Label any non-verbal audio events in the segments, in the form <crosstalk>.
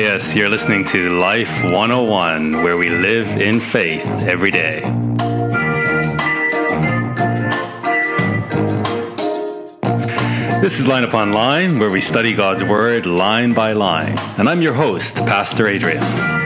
Yes, you're listening to Life 101, where we live in faith every day. This is Line Upon Line, where we study God's Word line by line. And I'm your host, Pastor Adrian.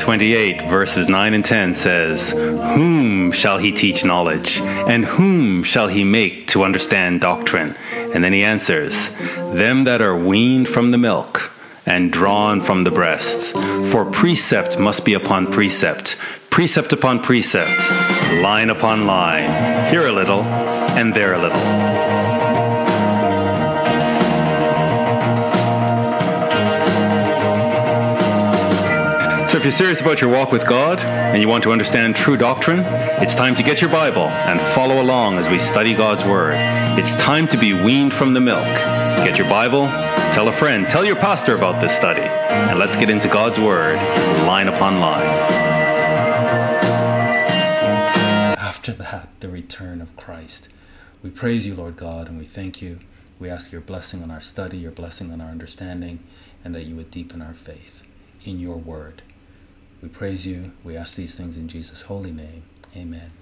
28, verses 9 and 10 says, Whom shall he teach knowledge? And whom shall he make to understand doctrine? And then he answers, Them that are weaned from the milk and drawn from the breasts. For precept must be upon precept, precept upon precept, line upon line, here a little and there a little. If you're serious about your walk with God and you want to understand true doctrine, it's time to get your Bible and follow along as we study God's Word. It's time to be weaned from the milk. Get your Bible, tell a friend, tell your pastor about this study, and let's get into God's Word line upon line. After that, the return of Christ. We praise you, Lord God, and we thank you. We ask your blessing on our study, your blessing on our understanding, and that you would deepen our faith in your word. We praise you. We ask these things in Jesus' holy name. Amen.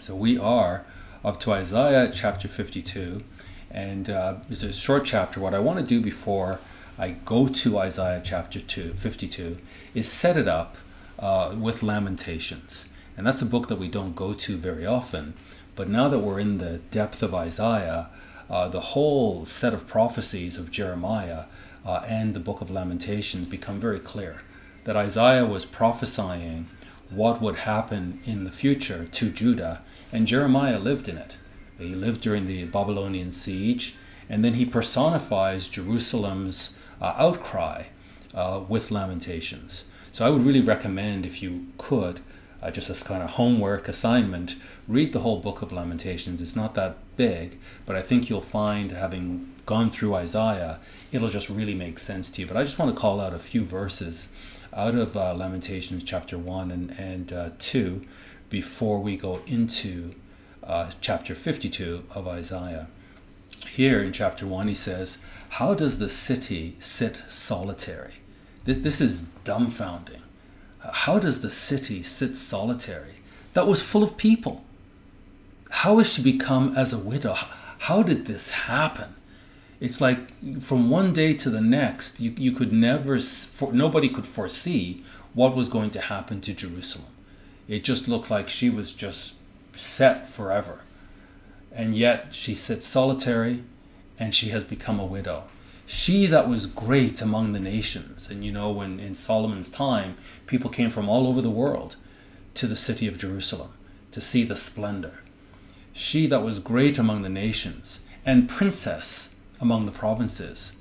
So we are up to Isaiah chapter 52, and uh, it's a short chapter. What I want to do before I go to Isaiah chapter two, 52 is set it up uh, with Lamentations. And that's a book that we don't go to very often. But now that we're in the depth of Isaiah, uh, the whole set of prophecies of Jeremiah uh, and the book of Lamentations become very clear that Isaiah was prophesying what would happen in the future to Judah, and Jeremiah lived in it. He lived during the Babylonian siege, and then he personifies Jerusalem's uh, outcry uh, with lamentations. So I would really recommend, if you could, uh, just as kind of homework assignment, read the whole book of Lamentations. It's not that big, but I think you'll find, having gone through Isaiah, it'll just really make sense to you. But I just want to call out a few verses out of uh, Lamentations chapter 1 and, and uh, 2 before we go into uh, chapter 52 of Isaiah. Here in chapter 1, he says, How does the city sit solitary? This, this is dumbfounding. How does the city sit solitary? That was full of people. How has she become as a widow? How did this happen? It's like from one day to the next, you, you could never, for, nobody could foresee what was going to happen to Jerusalem. It just looked like she was just set forever. And yet she sits solitary and she has become a widow. She that was great among the nations. And you know, when in Solomon's time, people came from all over the world to the city of Jerusalem to see the splendor. She that was great among the nations and princess among the provinces.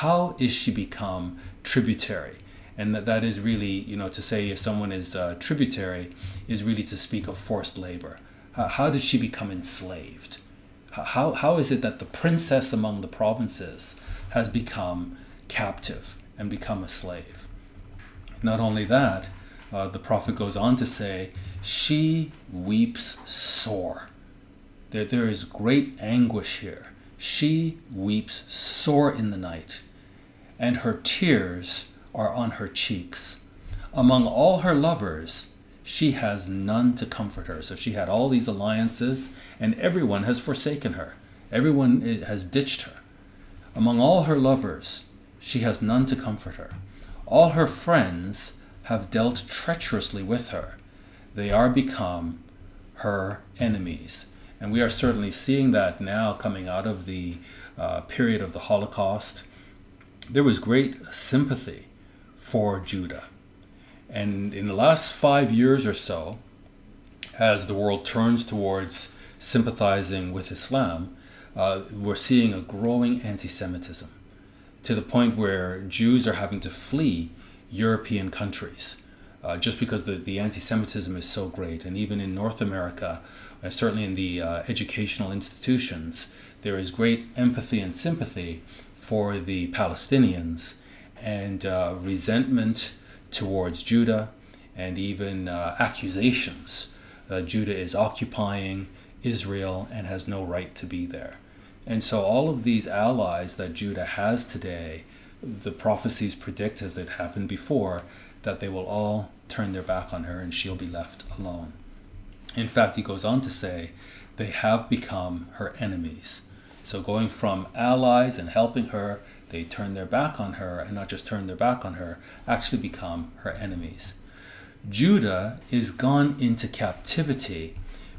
How is she become tributary? And that, that is really, you know, to say if someone is uh, tributary is really to speak of forced labor. Uh, how did she become enslaved? How, how is it that the princess among the provinces has become captive and become a slave? Not only that, uh, the prophet goes on to say, she weeps sore. There, there is great anguish here. She weeps sore in the night, and her tears are on her cheeks. Among all her lovers, she has none to comfort her. So she had all these alliances, and everyone has forsaken her. Everyone eh, has ditched her. Among all her lovers, she has none to comfort her. All her friends have dealt treacherously with her. They are become her enemies. And we are certainly seeing that now coming out of the uh, period of the Holocaust. There was great sympathy for Judah. And in the last five years or so, as the world turns towards sympathizing with Islam, uh, we're seeing a growing anti Semitism to the point where Jews are having to flee European countries uh, just because the, the anti Semitism is so great. And even in North America, uh, certainly in the uh, educational institutions, there is great empathy and sympathy for the Palestinians and uh, resentment towards Judah and even uh, accusations. Judah is occupying Israel and has no right to be there. And so, all of these allies that Judah has today, the prophecies predict, as it happened before, that they will all turn their back on her and she'll be left alone. In fact, he goes on to say, they have become her enemies. So, going from allies and helping her, they turn their back on her, and not just turn their back on her, actually become her enemies. Judah is gone into captivity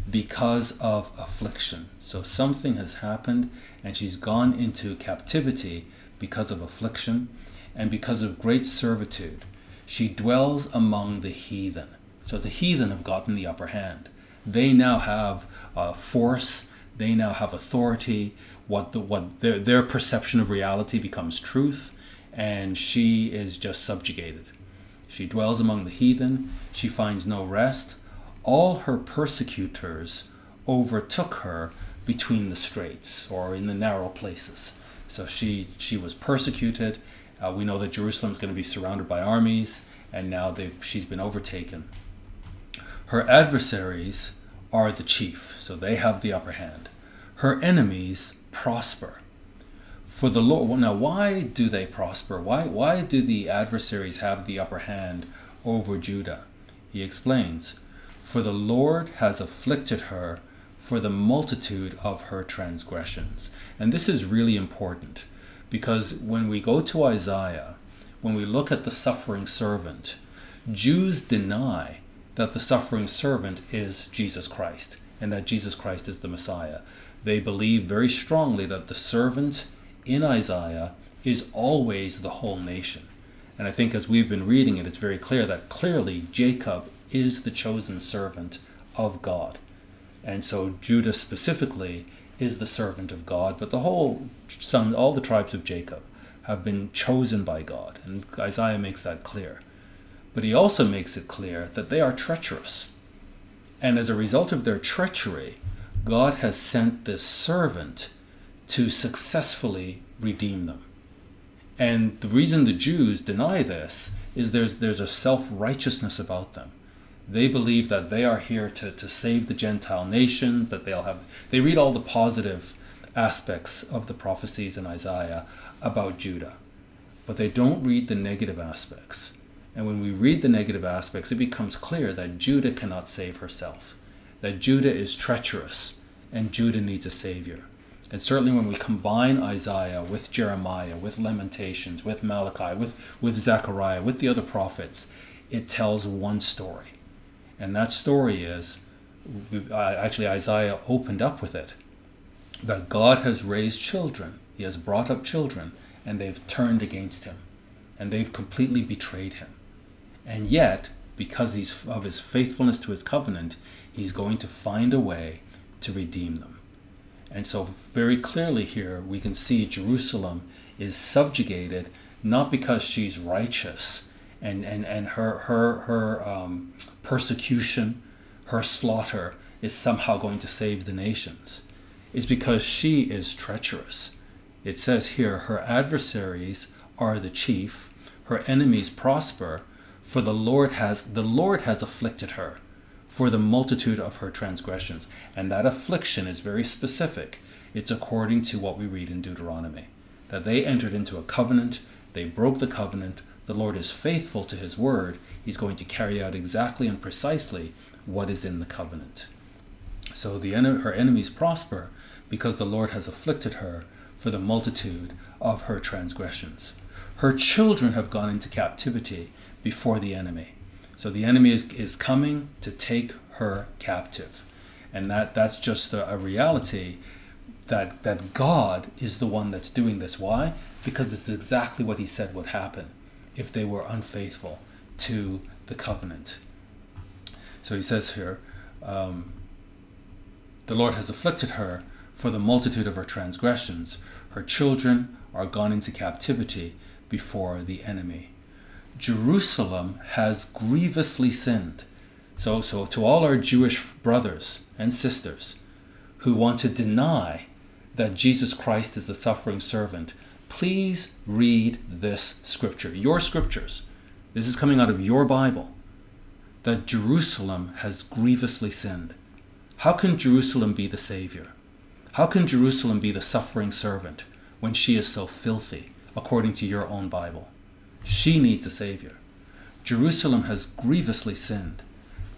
because of affliction. So something has happened, and she's gone into captivity because of affliction and because of great servitude. She dwells among the heathen. So the heathen have gotten the upper hand. They now have uh, force, they now have authority. What, the, what their, their perception of reality becomes truth, and she is just subjugated. She dwells among the heathen, she finds no rest. All her persecutors overtook her between the straits or in the narrow places. So she she was persecuted. Uh, we know that Jerusalem is going to be surrounded by armies, and now she's been overtaken. Her adversaries are the chief, so they have the upper hand. Her enemies prosper. For the Lord, now why do they prosper? Why why do the adversaries have the upper hand over Judah? He explains, for the Lord has afflicted her for the multitude of her transgressions. And this is really important because when we go to Isaiah, when we look at the suffering servant, Jews deny that the suffering servant is Jesus Christ and that Jesus Christ is the Messiah. They believe very strongly that the servant in Isaiah is always the whole nation. And I think as we've been reading it, it's very clear that clearly Jacob is the chosen servant of God. And so Judah specifically is the servant of God, but the whole son, all the tribes of Jacob have been chosen by God, and Isaiah makes that clear. But he also makes it clear that they are treacherous. And as a result of their treachery, God has sent this servant to successfully redeem them. And the reason the Jews deny this is there's, there's a self righteousness about them. They believe that they are here to, to save the Gentile nations, that they'll have, they read all the positive aspects of the prophecies in Isaiah about Judah, but they don't read the negative aspects. And when we read the negative aspects, it becomes clear that Judah cannot save herself, that Judah is treacherous, and Judah needs a savior. And certainly when we combine Isaiah with Jeremiah, with Lamentations, with Malachi, with, with Zechariah, with the other prophets, it tells one story. And that story is actually Isaiah opened up with it that God has raised children, He has brought up children, and they've turned against Him, and they've completely betrayed Him. And yet, because he's, of His faithfulness to His covenant, He's going to find a way to redeem them. And so, very clearly here, we can see Jerusalem is subjugated not because she's righteous and, and, and her, her, her um, persecution, her slaughter is somehow going to save the nations. It's because she is treacherous. It says here, her adversaries are the chief, her enemies prosper, for the Lord has the Lord has afflicted her for the multitude of her transgressions. And that affliction is very specific. It's according to what we read in Deuteronomy. That they entered into a covenant, they broke the covenant, the Lord is faithful to his word, he's going to carry out exactly and precisely what is in the covenant. So the her enemies prosper because the Lord has afflicted her for the multitude of her transgressions. Her children have gone into captivity before the enemy. So the enemy is, is coming to take her captive. And that, that's just a, a reality that, that God is the one that's doing this. Why? Because it's exactly what he said would happen if they were unfaithful to the covenant. So he says here, um, the Lord has afflicted her for the multitude of her transgressions. Her children are gone into captivity before the enemy. Jerusalem has grievously sinned. So, so to all our Jewish brothers and sisters who want to deny that Jesus Christ is the suffering servant, please read this scripture, your scriptures. This is coming out of your Bible. That Jerusalem has grievously sinned. How can Jerusalem be the Savior? How can Jerusalem be the suffering servant when she is so filthy, according to your own Bible? She needs a Savior. Jerusalem has grievously sinned.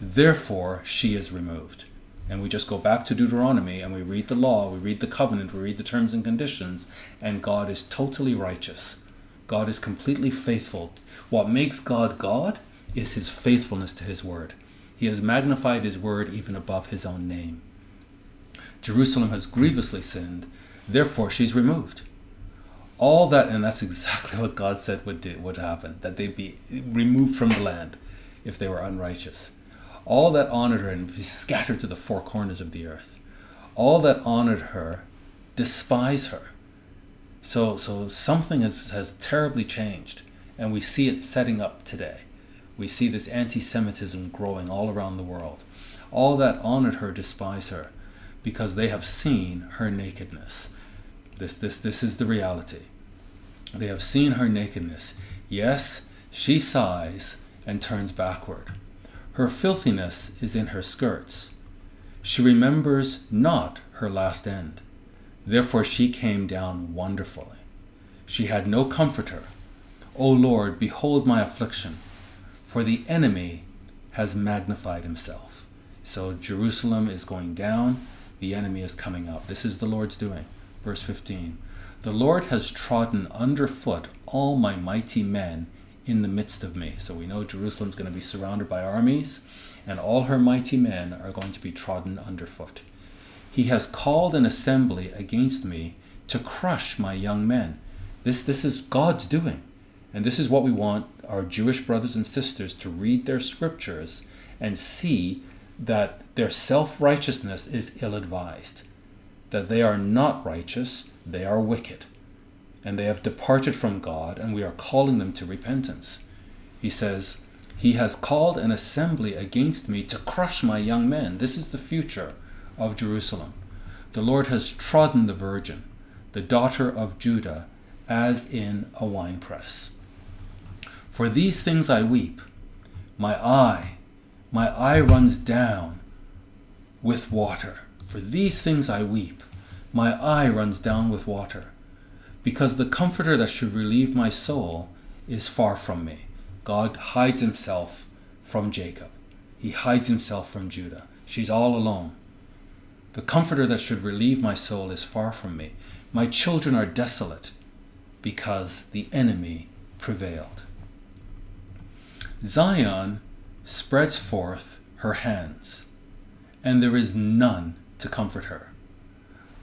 Therefore, she is removed. And we just go back to Deuteronomy and we read the law, we read the covenant, we read the terms and conditions, and God is totally righteous. God is completely faithful. What makes God God is his faithfulness to his word. He has magnified his word even above his own name. Jerusalem has grievously sinned, therefore she's removed. All that, and that's exactly what God said would do, would happen, that they'd be removed from the land if they were unrighteous. All that honored her and be scattered to the four corners of the earth. All that honored her despise her. So, so something has, has terribly changed, and we see it setting up today. We see this anti Semitism growing all around the world. All that honored her despise her because they have seen her nakedness. This, this, this is the reality. They have seen her nakedness. Yes, she sighs and turns backward. Her filthiness is in her skirts. She remembers not her last end. Therefore she came down wonderfully. She had no comforter. O Lord, behold my affliction, for the enemy has magnified himself. So Jerusalem is going down, the enemy is coming up. This is the Lord's doing. Verse 15 The Lord has trodden underfoot all my mighty men in the midst of me. So we know Jerusalem's going to be surrounded by armies, and all her mighty men are going to be trodden underfoot. He has called an assembly against me to crush my young men. This, this is God's doing. And this is what we want our Jewish brothers and sisters to read their scriptures and see that their self righteousness is ill advised, that they are not righteous, they are wicked, and they have departed from God, and we are calling them to repentance. He says, He has called an assembly against me to crush my young men. This is the future of Jerusalem. The Lord has trodden the virgin, the daughter of Judah, as in a winepress. For these things I weep, my eye my eye runs down with water. For these things I weep. My eye runs down with water. Because the comforter that should relieve my soul is far from me. God hides himself from Jacob. He hides himself from Judah. She's all alone. The comforter that should relieve my soul is far from me. My children are desolate because the enemy prevailed. Zion spreads forth her hands, and there is none to comfort her.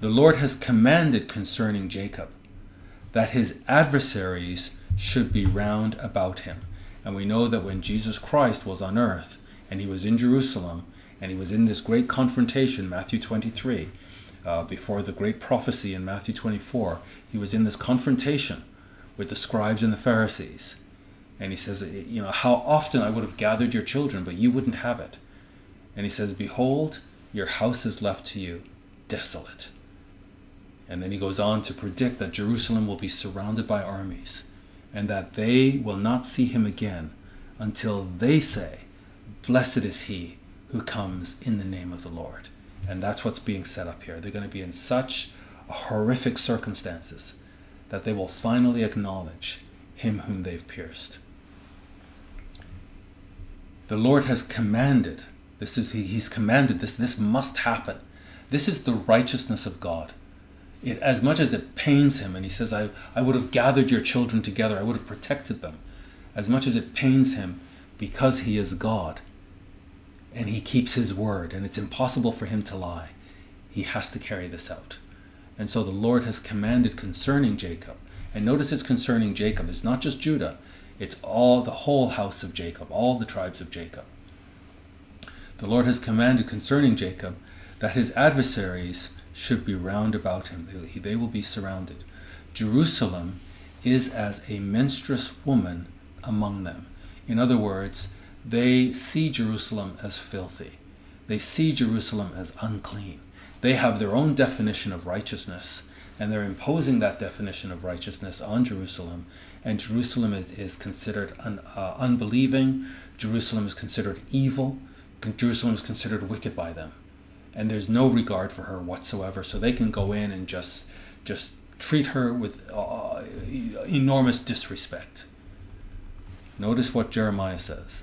The Lord has commanded concerning Jacob that his adversaries should be round about him. And we know that when Jesus Christ was on earth and he was in Jerusalem and he was in this great confrontation, Matthew 23, uh, before the great prophecy in Matthew 24, he was in this confrontation with the scribes and the Pharisees. And he says, You know, how often I would have gathered your children, but you wouldn't have it. And he says, Behold, your house is left to you desolate. And then he goes on to predict that Jerusalem will be surrounded by armies and that they will not see him again until they say, Blessed is he who comes in the name of the Lord. And that's what's being set up here. They're going to be in such horrific circumstances that they will finally acknowledge him whom they've pierced. The Lord has commanded. This is He's commanded this. This must happen. This is the righteousness of God. It, as much as it pains him, and he says, I, I would have gathered your children together, I would have protected them. As much as it pains him, because he is God, and he keeps his word, and it's impossible for him to lie, he has to carry this out. And so the Lord has commanded concerning Jacob. And notice it's concerning Jacob. It's not just Judah, It's all the whole house of Jacob, all the tribes of Jacob. The Lord has commanded concerning Jacob that his adversaries should be round about him. They will be surrounded. Jerusalem is as a menstruous woman among them. In other words, they see Jerusalem as filthy. They see Jerusalem as unclean. They have their own definition of righteousness, and they're imposing that definition of righteousness on Jerusalem. And Jerusalem is, is considered un, uh, unbelieving, Jerusalem is considered evil, Jerusalem is considered wicked by them. And there's no regard for her whatsoever, so they can go in and just, just treat her with uh, enormous disrespect. Notice what Jeremiah says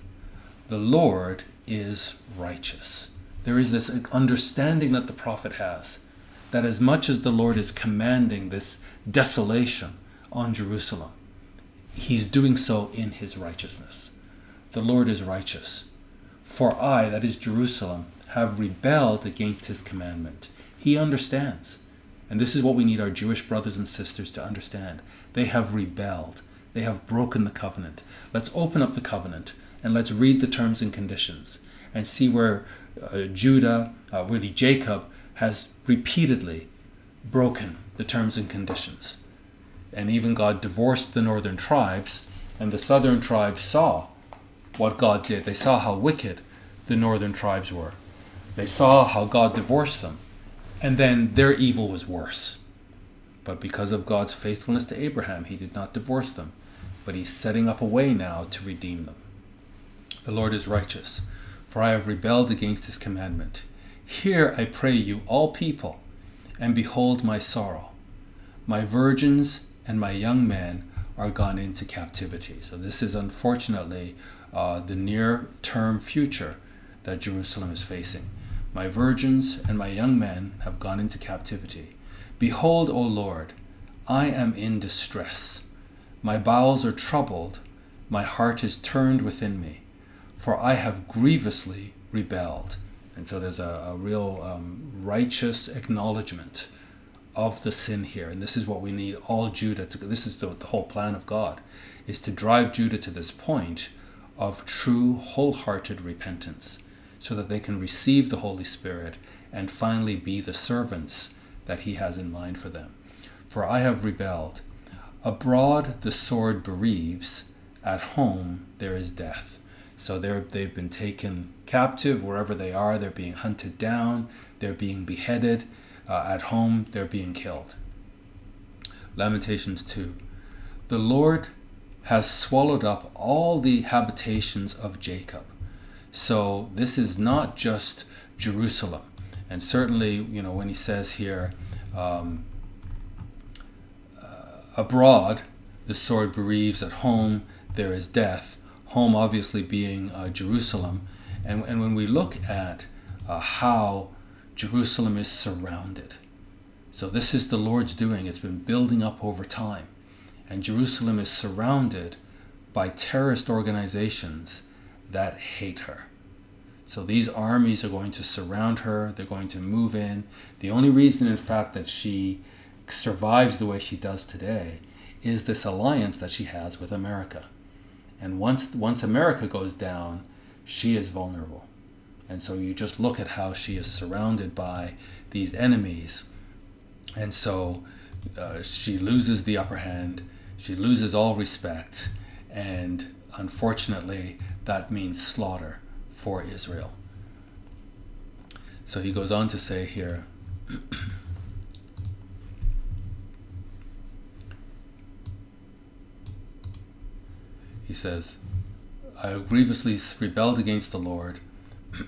The Lord is righteous there is this understanding that the prophet has that as much as the Lord is commanding this desolation on Jerusalem, he's doing so in his righteousness. The Lord is righteous. For I, that is Jerusalem, have rebelled against his commandment. He understands. And this is what we need our Jewish brothers and sisters to understand. They have rebelled. They have broken the covenant. Let's open up the covenant and let's read the terms and conditions and see where uh, Judah, uh, really Jacob, has repeatedly broken the terms and conditions. And even God divorced the northern tribes, and the southern tribes saw what God did. They saw how wicked the northern tribes were. They saw how God divorced them, and then their evil was worse. But because of God's faithfulness to Abraham, he did not divorce them, but he's setting up a way now to redeem them. The Lord is righteous for I have rebelled against his commandment. Hear, I pray you, all people, and behold my sorrow. My virgins and my young men are gone into captivity. So, this is unfortunately uh, the near term future that Jerusalem is facing. My virgins and my young men have gone into captivity. Behold, O Lord, I am in distress. My bowels are troubled, my heart is turned within me for I have grievously rebelled. And so there's a, a real um, righteous acknowledgement of the sin here. And this is what we need all Judah to, this is the, the whole plan of God, is to drive Judah to this point of true, wholehearted repentance so that they can receive the Holy Spirit and finally be the servants that He has in mind for them. For I have rebelled. Abroad the sword bereaves, at home there is death. So they're, they've been taken captive wherever they are. They're being hunted down. They're being beheaded. Uh, at home, they're being killed. Lamentations 2. The Lord has swallowed up all the habitations of Jacob. So this is not just Jerusalem. And certainly, you know, when he says here, um, uh, abroad the sword bereaves, at home there is death home obviously being uh, Jerusalem. And, and when we look at uh, how Jerusalem is surrounded, so this is the Lord's doing, it's been building up over time. And Jerusalem is surrounded by terrorist organizations that hate her. So these armies are going to surround her, they're going to move in. The only reason, in fact, that she survives the way she does today is this alliance that she has with America. And once once America goes down, she is vulnerable. And so you just look at how she is surrounded by these enemies. And so uh, she loses the upper hand, she loses all respect, and unfortunately, that means slaughter for Israel. So he goes on to say here. <clears throat> He says, I grievously rebelled against the Lord. <clears throat>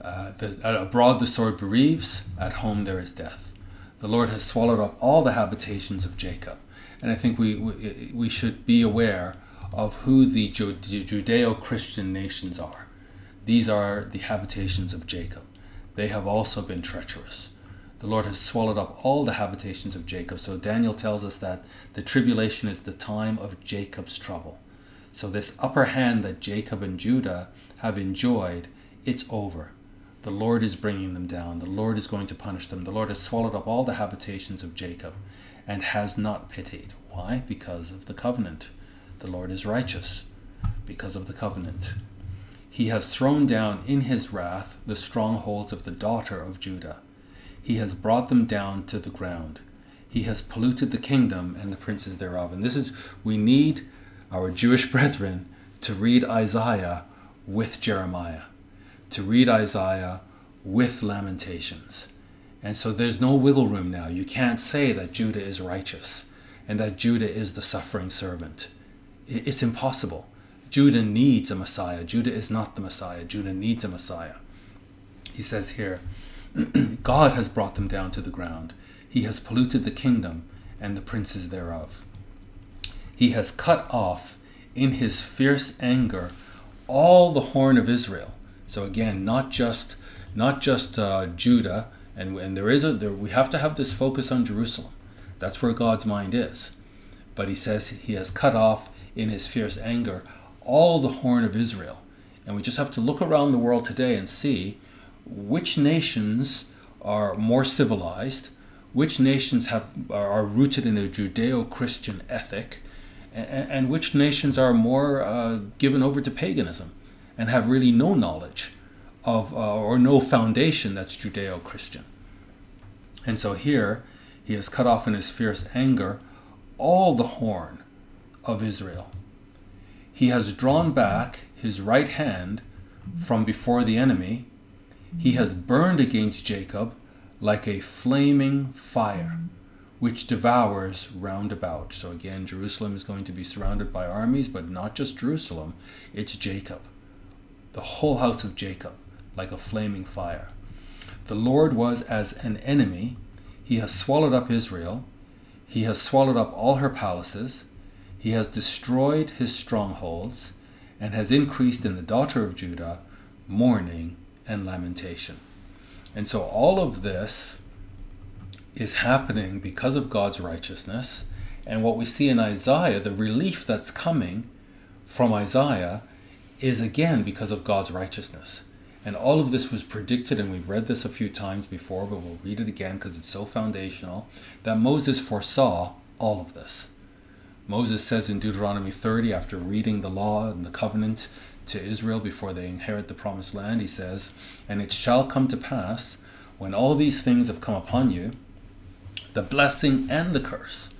uh, the, abroad the sword bereaves, at home there is death. The Lord has swallowed up all the habitations of Jacob. And I think we, we, we should be aware of who the Judeo Christian nations are. These are the habitations of Jacob. They have also been treacherous the Lord has swallowed up all the habitations of Jacob. So Daniel tells us that the tribulation is the time of Jacob's trouble. So this upper hand that Jacob and Judah have enjoyed, it's over. The Lord is bringing them down. The Lord is going to punish them. The Lord has swallowed up all the habitations of Jacob and has not pitied. Why? Because of the covenant. The Lord is righteous because of the covenant. He has thrown down in his wrath the strongholds of the daughter of Judah. He has brought them down to the ground. He has polluted the kingdom and the princes thereof. And this is, we need our Jewish <laughs> brethren to read Isaiah with Jeremiah, to read Isaiah with Lamentations. And so there's no wiggle room now. You can't say that Judah is righteous and that Judah is the suffering servant. It's impossible. Judah needs a Messiah. Judah is not the Messiah. Judah needs a Messiah. He says here, <clears throat> God has brought them down to the ground. He has polluted the kingdom and the princes thereof. He has cut off in his fierce anger all the horn of Israel. So again, not just not just uh, Judah, and, and there is a there, we have to have this focus on Jerusalem. That's where God's mind is. But he says he has cut off in his fierce anger all the horn of Israel. And we just have to look around the world today and see which nations are more civilized, which nations have are rooted in a Judeo-Christian ethic, and, and which nations are more uh, given over to paganism and have really no knowledge of uh, or no foundation that's Judeo-Christian. And so here he has cut off in his fierce anger all the horn of Israel. He has drawn back his right hand from before the enemy. He has burned against Jacob like a flaming fire, which devours round about. So again, Jerusalem is going to be surrounded by armies, but not just Jerusalem, it's Jacob. The whole house of Jacob, like a flaming fire. The Lord was as an enemy. He has swallowed up Israel. He has swallowed up all her palaces. He has destroyed his strongholds and has increased in the daughter of Judah mourning and lamentation. And so all of this is happening because of God's righteousness. And what we see in Isaiah, the relief that's coming from Isaiah, is again because of God's righteousness. And all of this was predicted, and we've read this a few times before, but we'll read it again because it's so foundational that Moses foresaw all of this. Moses says in Deuteronomy 30, after reading the law and the covenant to Israel before they inherit the promised land, he says, And it shall come to pass, when all these things have come upon you, the blessing and the curse.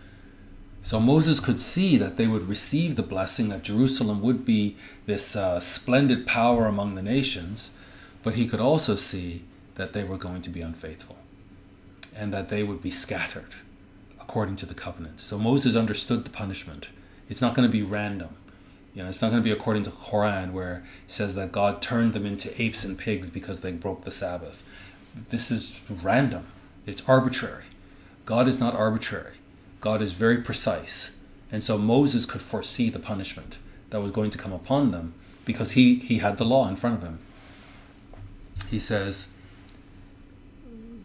So Moses could see that they would receive the blessing, that Jerusalem would be this uh, splendid power among the nations, but he could also see that they were going to be unfaithful and that they would be scattered according to the covenant. So Moses understood the punishment. It's not going to be random. You know, it's not going to be according to Quran where it says that God turned them into apes and pigs because they broke the Sabbath. This is random. It's arbitrary. God is not arbitrary. God is very precise. And so Moses could foresee the punishment that was going to come upon them because he, he had the law in front of him he says,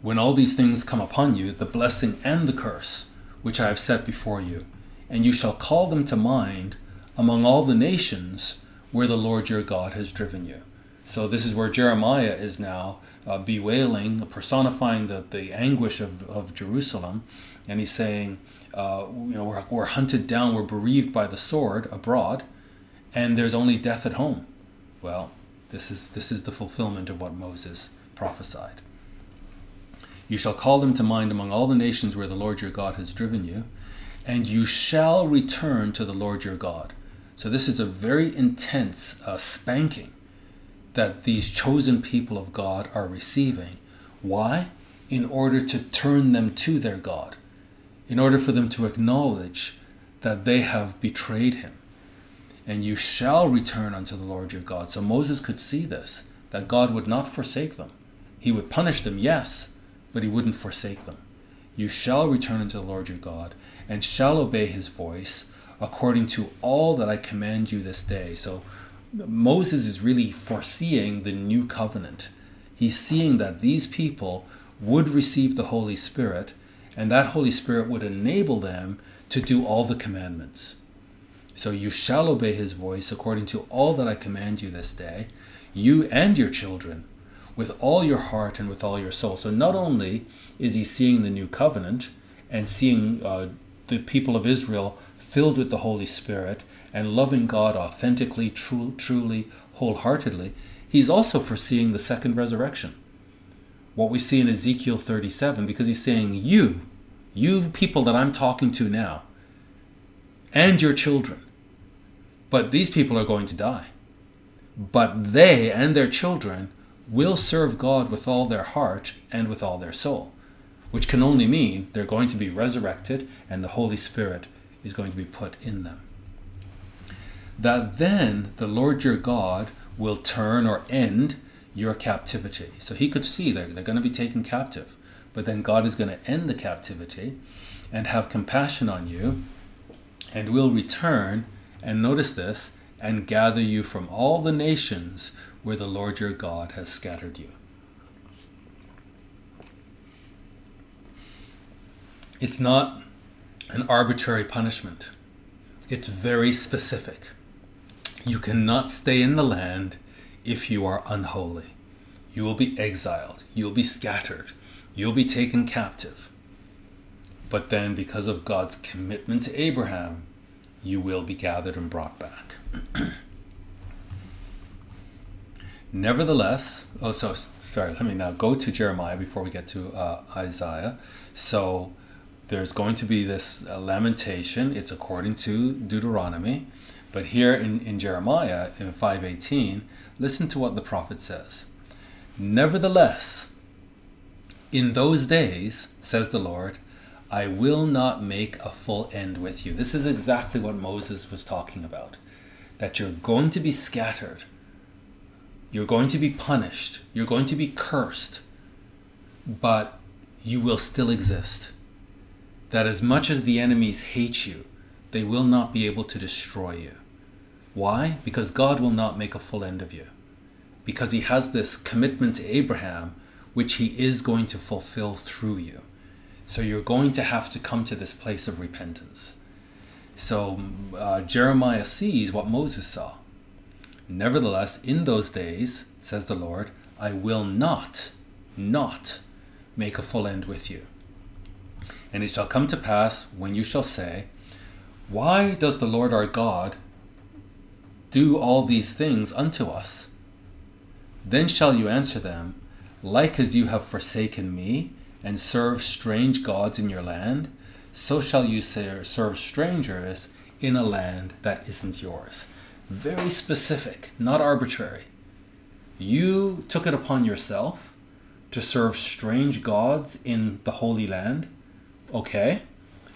When all these things come upon you, the blessing and the curse, which I have set before you, and you shall call them to mind among all the nations where the Lord your God has driven you. So this is where Jeremiah is now uh, bewailing, personifying the, the anguish of, of Jerusalem. And he's saying, uh, you know, we're, we're hunted down, we're bereaved by the sword abroad, and there's only death at home. Well, this is, this is the fulfillment of what Moses prophesied. You shall call them to mind among all the nations where the Lord your God has driven you, and you shall return to the Lord your God. So, this is a very intense uh, spanking that these chosen people of God are receiving. Why? In order to turn them to their God, in order for them to acknowledge that they have betrayed him and you shall return unto the Lord your God. So Moses could see this, that God would not forsake them. He would punish them, yes, but he wouldn't forsake them. You shall return unto the Lord your God, and shall obey his voice, according to all that I command you this day. So Moses is really foreseeing the new covenant. He's seeing that these people would receive the Holy Spirit, and that Holy Spirit would enable them to do all the commandments. So you shall obey his voice according to all that I command you this day, you and your children, with all your heart and with all your soul. So not only is he seeing the new covenant and seeing uh, the people of Israel filled with the Holy Spirit and loving God authentically, true, truly, wholeheartedly, he's also foreseeing the second resurrection. What we see in Ezekiel 37, because he's saying, You, you people that I'm talking to now, and your children, but these people are going to die. But they and their children will serve God with all their heart and with all their soul, which can only mean they're going to be resurrected and the Holy Spirit is going to be put in them. That then the Lord your God will turn or end your captivity. So he could see they're, they're going to be taken captive, but then God is going to end the captivity and have compassion on you and will return, and notice this, and gather you from all the nations where the Lord your God has scattered you. It's not an arbitrary punishment. It's very specific. You cannot stay in the land if you are unholy. You will be exiled. You'll be scattered. You'll be taken captive. But then, because of God's commitment to Abraham, you will be gathered and brought back. <clears throat> Nevertheless, oh, so sorry, let me now go to Jeremiah before we get to uh, Isaiah. So there's going to be this uh, lamentation. It's according to Deuteronomy. But here in, in Jeremiah in 518, listen to what the prophet says. Nevertheless, in those days, says the Lord, I will not make a full end with you. This is exactly what Moses was talking about. That you're going to be scattered you're going to be punished. You're going to be cursed. But you will still exist. That as much as the enemies hate you, they will not be able to destroy you. Why? Because God will not make a full end of you. Because He has this commitment to Abraham, which He is going to fulfill through you. So you're going to have to come to this place of repentance. So uh, Jeremiah sees what Moses saw. Nevertheless, in those days, says the Lord, I will not, not make a full end with you. And it shall come to pass when you shall say, Why does the Lord our God do all these things unto us? Then shall you answer them, Like as you have forsaken me, and served strange gods in your land, so shall you serve strangers in a land that isn't yours very specific, not arbitrary. You took it upon yourself to serve strange gods in the Holy Land. Okay,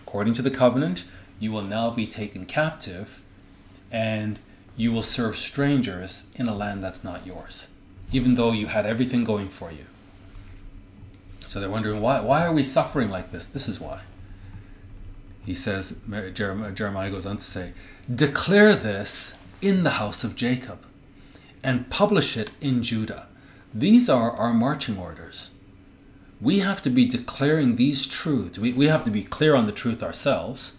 according to the covenant, you will now be taken captive and you will serve strangers in a land that's not yours, even though you had everything going for you. So they're wondering why why are we suffering like this? This is why. He says Jeremiah goes on to say, "Declare this in the house of Jacob and publish it in Judah. These are our marching orders. We have to be declaring these truths. We, we have to be clear on the truth ourselves.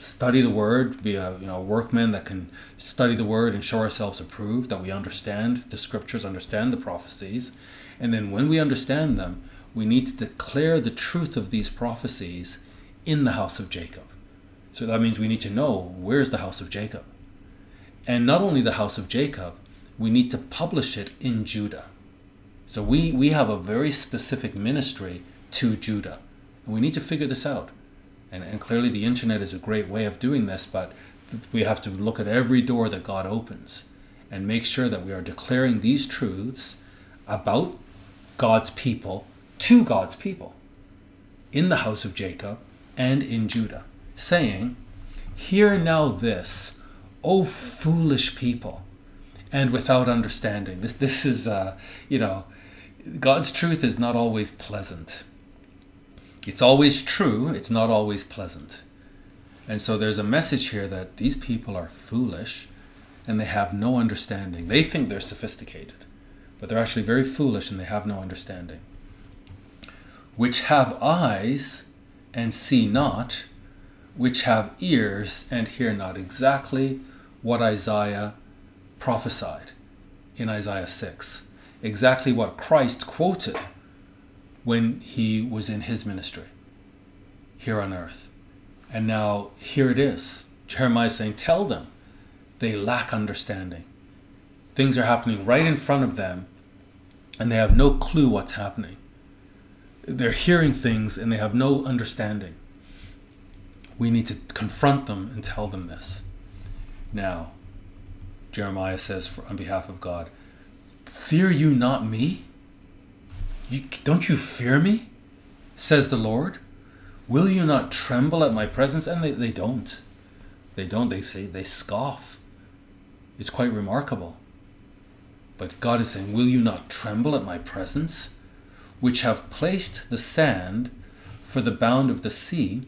Study the word, be a you know workman that can study the word and show ourselves approved, that we understand the scriptures, understand the prophecies. And then when we understand them, we need to declare the truth of these prophecies in the house of Jacob. So that means we need to know where's the house of Jacob? And not only the house of Jacob, we need to publish it in Judah. So we, we have a very specific ministry to Judah. And we need to figure this out. And, and clearly, the internet is a great way of doing this, but we have to look at every door that God opens and make sure that we are declaring these truths about God's people to God's people in the house of Jacob and in Judah, saying, Hear now this O foolish people and without understanding. This this is uh, you know god's truth is not always pleasant it's always true it's not always pleasant. And so there's a message here that these people are foolish and they have no understanding. They think they're sophisticated but they're actually very foolish and they have no understanding. Which have eyes and see not which have ears and hear not. Exactly what Isaiah prophesied in Isaiah 6, exactly what Christ quoted when he was in his ministry here on earth. And now here it is. Jeremiah saying, Tell them they lack understanding. Things are happening right in front of them, and they have no clue what's happening. They're hearing things and they have no understanding. We need to confront them and tell them this. Now, Jeremiah says for, on behalf of God, Fear you not me? You, don't you fear me? Says the Lord. Will you not tremble at my presence? And they, they don't. They don't. They say, they scoff. It's quite remarkable. But God is saying, Will you not tremble at my presence, which have placed the sand for the bound of the sea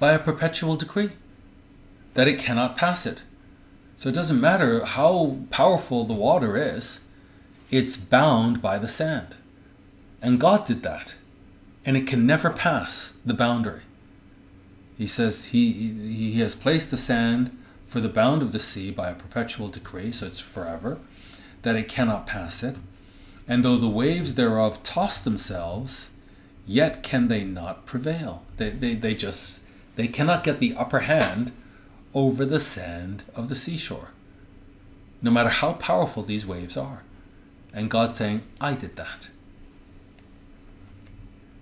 by a perpetual decree, that it cannot pass it? So it doesn't matter how powerful the water is, it's bound by the sand. And God did that. And it can never pass the boundary. He says he, he has placed the sand for the bound of the sea by a perpetual decree, so it's forever, that it cannot pass it. And though the waves thereof toss themselves, yet can they not prevail. They, they, they just, they cannot get the upper hand over the sand of the seashore, no matter how powerful these waves are. And God saying, I did that.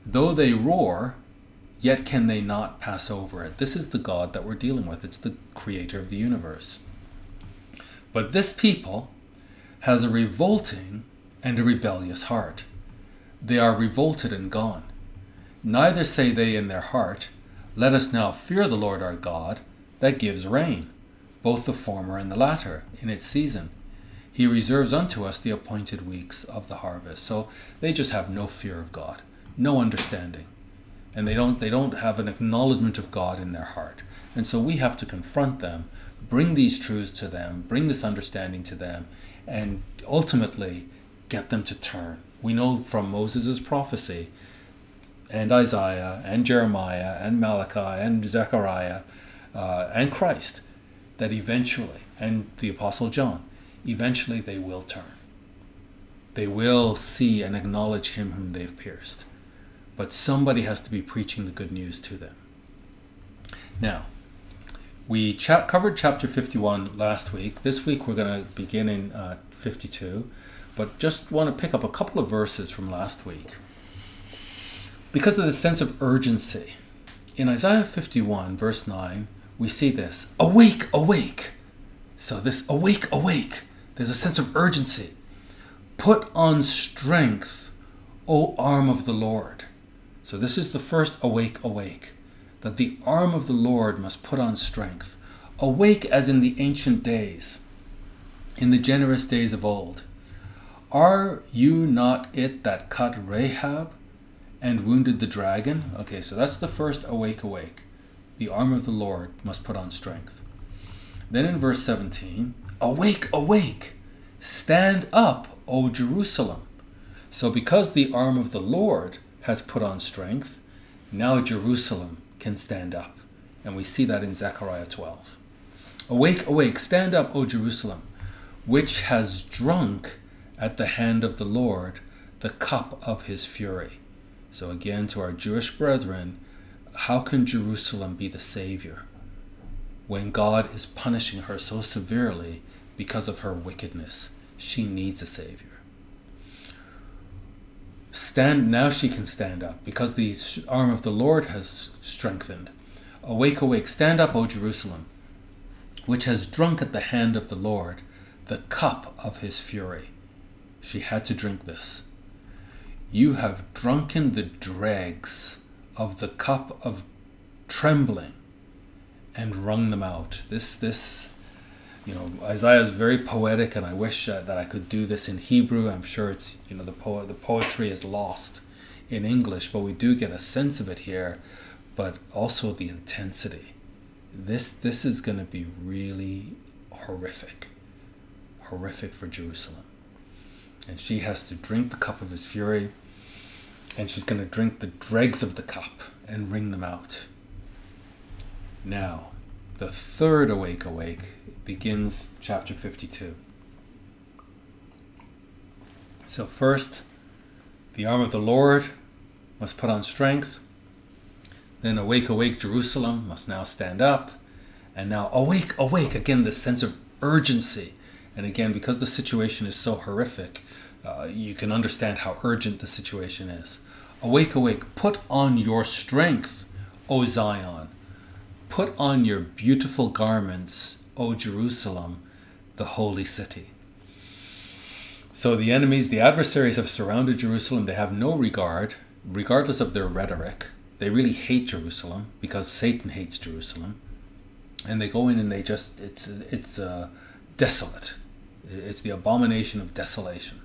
Though they roar, yet can they not pass over it. This is the God that we're dealing with. It's the creator of the universe. But this people has a revolting and a rebellious heart. They are revolted and gone. Neither say they in their heart, Let us now fear the Lord our God, that gives rain, both the former and the latter, in its season. He reserves unto us the appointed weeks of the harvest. So they just have no fear of God, no understanding. And they don't they don't have an acknowledgement of God in their heart. And so we have to confront them, bring these truths to them, bring this understanding to them, and ultimately get them to turn. We know from Moses' prophecy and Isaiah and Jeremiah and Malachi and Zechariah uh, and Christ that eventually, and the Apostle John, eventually they will turn. They will see and acknowledge him whom they've pierced. But somebody has to be preaching the good news to them. Now, we cha- covered chapter 51 last week. This week we're going to begin in uh, 52, but just want to pick up a couple of verses from last week. Because of the sense of urgency. In Isaiah 51, verse 9, we see this Awake, awake! So, this awake, awake, there's a sense of urgency. Put on strength, O arm of the Lord. So, this is the first awake, awake, that the arm of the Lord must put on strength. Awake as in the ancient days, in the generous days of old. Are you not it that cut Rahab and wounded the dragon? Okay, so that's the first awake, awake. The arm of the Lord must put on strength. Then in verse 17, Awake, awake! Stand up, O Jerusalem! So, because the arm of the Lord has put on strength, now Jerusalem can stand up. And we see that in Zechariah 12. Awake, awake, stand up, O Jerusalem, which has drunk at the hand of the Lord the cup of his fury. So, again, to our Jewish brethren, how can Jerusalem be the Savior when God is punishing her so severely because of her wickedness? She needs a Savior. Stand now she can stand up because the arm of the Lord has strengthened. Awake, awake, stand up, O Jerusalem, which has drunk at the hand of the Lord the cup of his fury. She had to drink this. You have drunken the dregs of the cup of trembling and wrung them out. This, this, you know, Isaiah is very poetic, and I wish uh, that I could do this in Hebrew. I'm sure it's, you know, the po- the poetry is lost in English, but we do get a sense of it here. But also the intensity. This, this is going to be really horrific, horrific for Jerusalem. And she has to drink the cup of his fury and she's going to drink the dregs of the cup and wring them out. Now, the third awake awake begins chapter 52. So, first, the arm of the Lord must put on strength. Then awake, awake, Jerusalem must now stand up. And now awake, awake. Again, this sense of urgency. And again, because the situation is so horrific, uh, you can understand how urgent the situation is. Awake, awake. Put on your strength, O Zion. Put on your beautiful garments, O Jerusalem, the holy city. So the enemies, the adversaries have surrounded Jerusalem. They have no regard, regardless of their rhetoric. They really hate Jerusalem because Satan hates Jerusalem. And they go in and they just, it's, it's uh, desolate. It's the abomination of desolation.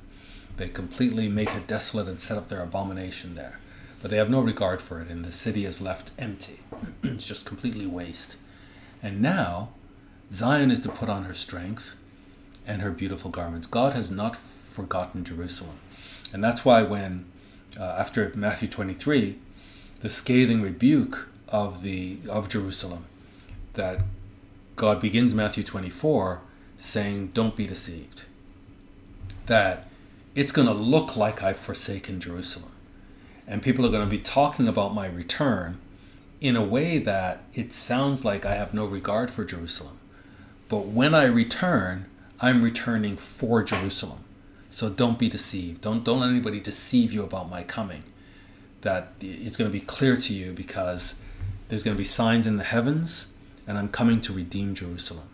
They completely make it desolate and set up their abomination there. But they have no regard for it, and the city is left empty. <clears throat> it's just completely waste. And now, Zion is to put on her strength and her beautiful garments. God has not forgotten Jerusalem. And that's why when, uh, after Matthew 23, the scathing rebuke of, the, of Jerusalem, that God begins Matthew 24 saying, Don't be deceived. That it's going to look like I've forsaken Jerusalem. And people are going to be talking about my return in a way that it sounds like I have no regard for Jerusalem. But when I return, I'm returning for Jerusalem. So don't be deceived. Don't, don't let anybody deceive you about my coming. That it's going to be clear to you because there's going to be signs in the heavens, and I'm coming to redeem Jerusalem.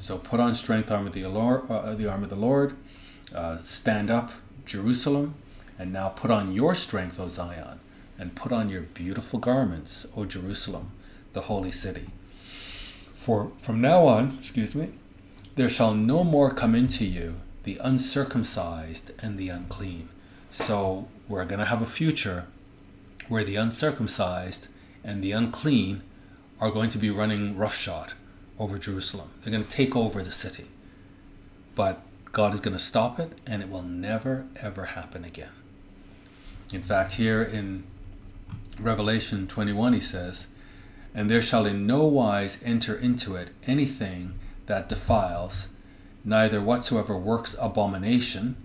So put on strength, arm of the Lord, uh, the arm of the Lord uh, stand up, Jerusalem, and now put on your strength, O Zion, and put on your beautiful garments, O Jerusalem, the holy city. For from now on, excuse me, there shall no more come into you the uncircumcised and the unclean. So we're going to have a future where the uncircumcised and the unclean are going to be running roughshod over Jerusalem. They're going to take over the city. But God is going to stop it, and it will never, ever happen again. In fact, here in Revelation 21, he says, And there shall in no wise enter into it anything that defiles, neither whatsoever works abomination,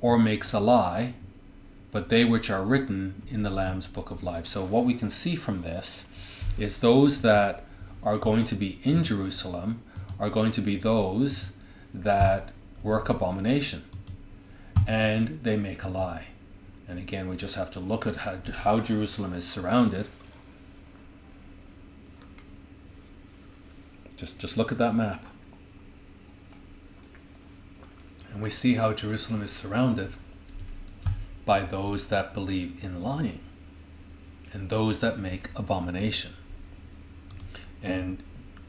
or makes a lie, but they which are written in the Lamb's book of life. So, what we can see from this is those that are going to be in Jerusalem are going to be those that work abomination and they make a lie. And again, we just have to look at how, how Jerusalem is surrounded. Just, just look at that map. And we see how Jerusalem is surrounded by those that believe in lying and those that make abomination. And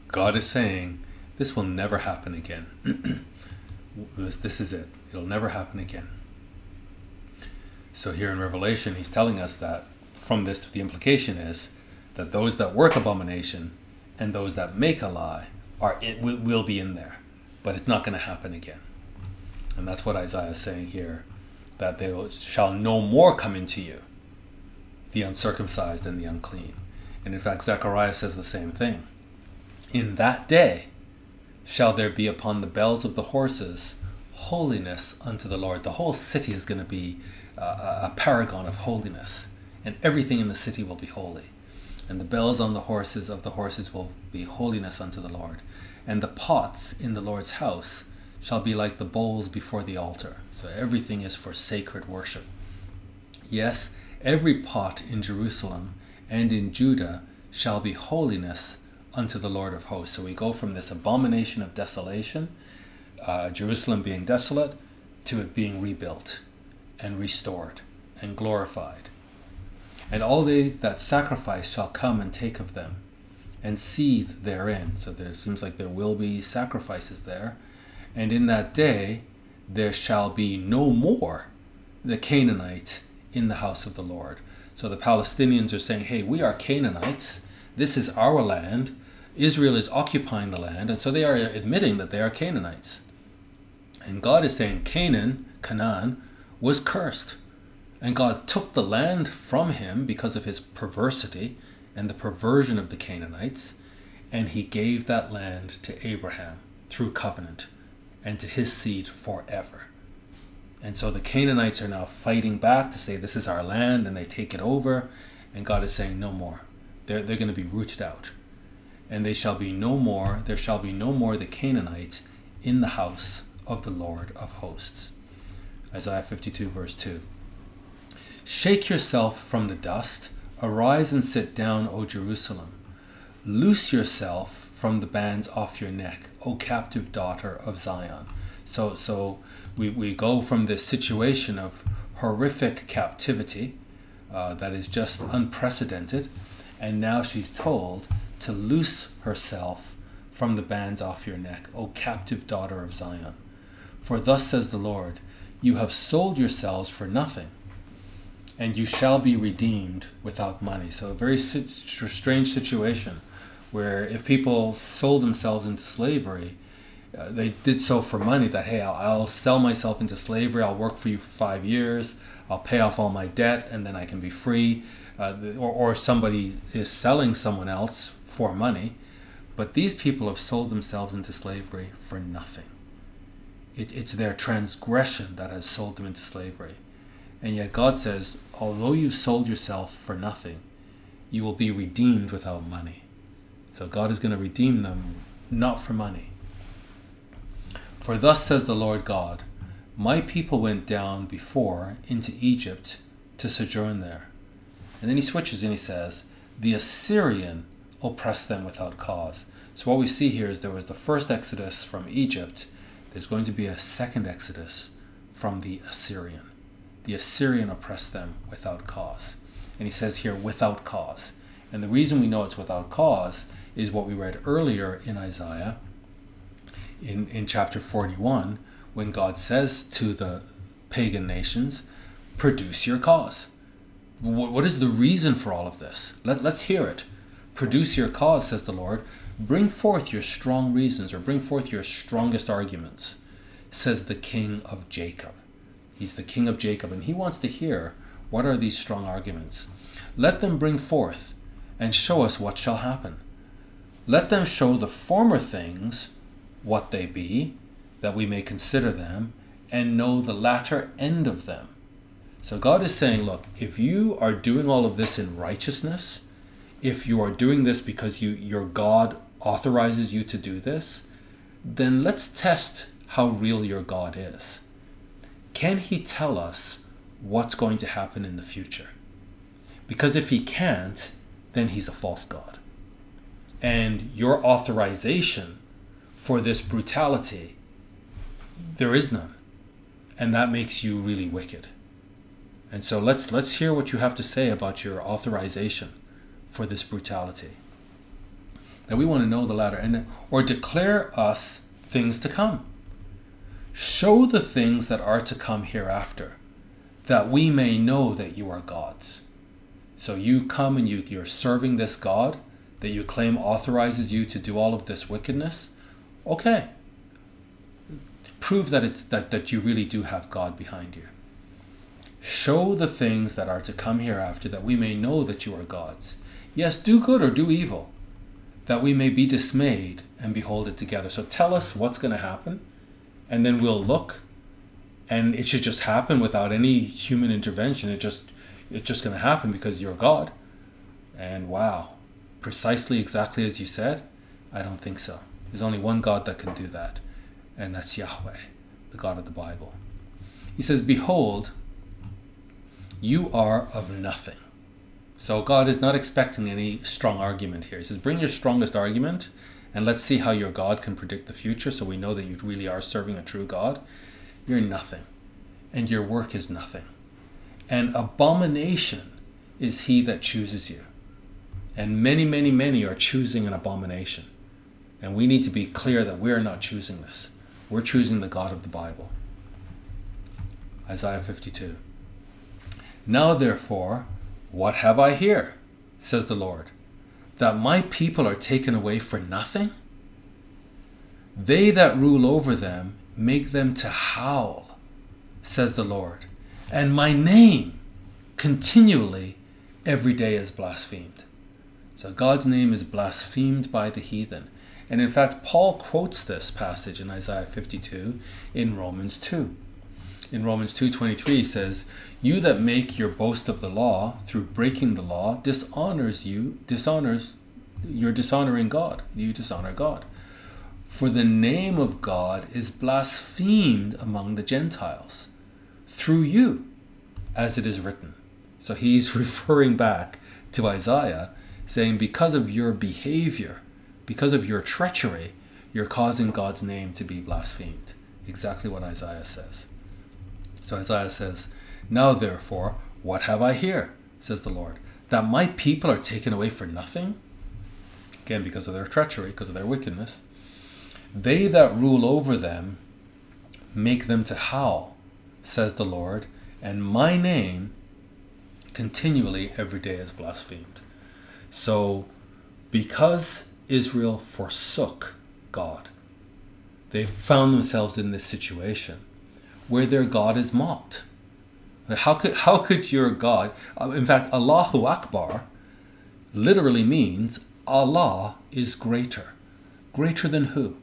God is saying, this will never happen again. <clears throat> this is it. It'll never happen again. So here in Revelation, he's telling us that from this, the implication is that those that work abomination and those that make a lie are it will, will be in there, but it's not going to happen again. And that's what Isaiah is saying here, that they shall no more come into you, the uncircumcised and the unclean. And in fact, Zechariah says the same thing. In that day shall there be upon the bells of the horses holiness unto the Lord. The whole city is going to be uh, a paragon of holiness, and everything in the city will be holy. And the bells on the horses of the horses will be holiness unto the Lord. And the pots in the Lord's house shall be like the bowls before the altar. So everything is for sacred worship. Yes, every pot in Jerusalem and in Judah shall be holiness unto the Lord of hosts. So we go from this abomination of desolation, uh, Jerusalem being desolate, to it being rebuilt and restored and glorified. And all they that sacrifice shall come and take of them and seethe therein. So there seems like there will be sacrifices there. And in that day there shall be no more the Canaanite in the house of the Lord. So the Palestinians are saying, hey, we are Canaanites. This is our land. Israel is occupying the land, and so they are admitting that they are Canaanites. And God is saying Canaan, Canaan, was cursed. And God took the land from him because of his perversity and the perversion of the Canaanites, and he gave that land to Abraham through covenant and to his seed forever. And so the Canaanites are now fighting back to say, This is our land, and they take it over. And God is saying, No more. They're, they're going to be rooted out. And they shall be no more, there shall be no more the Canaanite in the house of the Lord of hosts. Isaiah 52, verse 2. Shake yourself from the dust, arise and sit down, O Jerusalem. Loose yourself from the bands off your neck, O captive daughter of Zion. So, so we, we go from this situation of horrific captivity uh, that is just unprecedented, and now she's told to loose herself from the bands off your neck, O captive daughter of Zion. For thus says the Lord, You have sold yourselves for nothing, and you shall be redeemed without money. So, a very strange situation where if people sold themselves into slavery, uh, they did so for money that, hey, I'll, I'll sell myself into slavery, I'll work for you for five years, I'll pay off all my debt, and then I can be free. Uh, or, or somebody is selling someone else for money. But these people have sold themselves into slavery for nothing. It, it's their transgression that has sold them into slavery. And yet God says, although you've sold yourself for nothing, you will be redeemed without money. So God is going to redeem them not for money. For thus says the Lord God, My people went down before into Egypt to sojourn there. And then he switches and he says, The Assyrian oppressed them without cause. So what we see here is there was the first exodus from Egypt there's going to be a second exodus from the Assyrian. The Assyrian oppressed them without cause. And he says here, without cause. And the reason we know it's without cause is what we read earlier in Isaiah, in, in chapter 41, when God says to the pagan nations, produce your cause. What is the reason for all of this? Let, let's hear it. Produce your cause, says the Lord. Bring forth your strong reasons, or bring forth your strongest arguments, says the king of Jacob. He's the king of Jacob, and he wants to hear what are these strong arguments. Let them bring forth and show us what shall happen. Let them show the former things what they be, that we may consider them, and know the latter end of them. So God is saying, look, if you are doing all of this in righteousness, if you are doing this because you your God authorizes you to do this, then let's test how real your God is. Can he tell us what's going to happen in the future? Because if he can't, then he's a false God. And your authorization for this brutality, there is none. And that makes you really wicked. And so let's let's hear what you have to say about your authorization for this brutality that we want to know the latter and or declare us things to come show the things that are to come hereafter that we may know that you are gods. So you come and you, you're serving this god that you claim authorizes you to do all of this wickedness? Okay. Prove that it's that, that you really do have god behind you. Show the things that are to come hereafter that we may know that you are gods. Yes do good or do evil that we may be dismayed and behold it together. So tell us what's going to happen, and then we'll look, and it should just happen without any human intervention. It just it's just going to happen because you're God. And wow, precisely exactly as you said, I don't think so. There's only one God that can do that, and that's Yahweh, the God of the Bible. He says, Behold, you are of nothing. So God is not expecting any strong argument here. He says, Bring your strongest argument and let's see how your God can predict the future so we know that you really are serving a true God. You're nothing, and your work is nothing. And abomination is he that chooses you. And many, many, many are choosing an abomination. And we need to be clear that we're not choosing this. We're choosing the God of the Bible. Isaiah 52. Now, therefore, what have I here? says the Lord, that my people are taken away for nothing? They that rule over them make them to howl, says the Lord, and my name continually every day is blasphemed. So God's name is blasphemed by the heathen. And in fact, Paul quotes this passage in Isaiah 52 in Romans 2. in Romans 2:23 he says, "You that make your boast of the law through breaking the law dishonors you, dishonors you're dishonoring God. You dishonor God. For the name of God is blasphemed among the Gentiles through you, as it is written." So he's <laughs> referring back to Isaiah saying because of your behavior, because of your treachery, you're causing God's name to be blasphemed. Exactly what Isaiah says. So Isaiah says, Now therefore, what have I here? says the Lord, that my people are taken away for nothing? Again, because of their treachery, because of their wickedness. They that rule over them make them to howl, says the Lord, and my name continually every day is blasphemed. So, because Israel forsook God, they found themselves in this situation where their God is mocked. How could, how could your God, uh, in fact, Allahu Akbar literally means Allah is greater. Greater than who?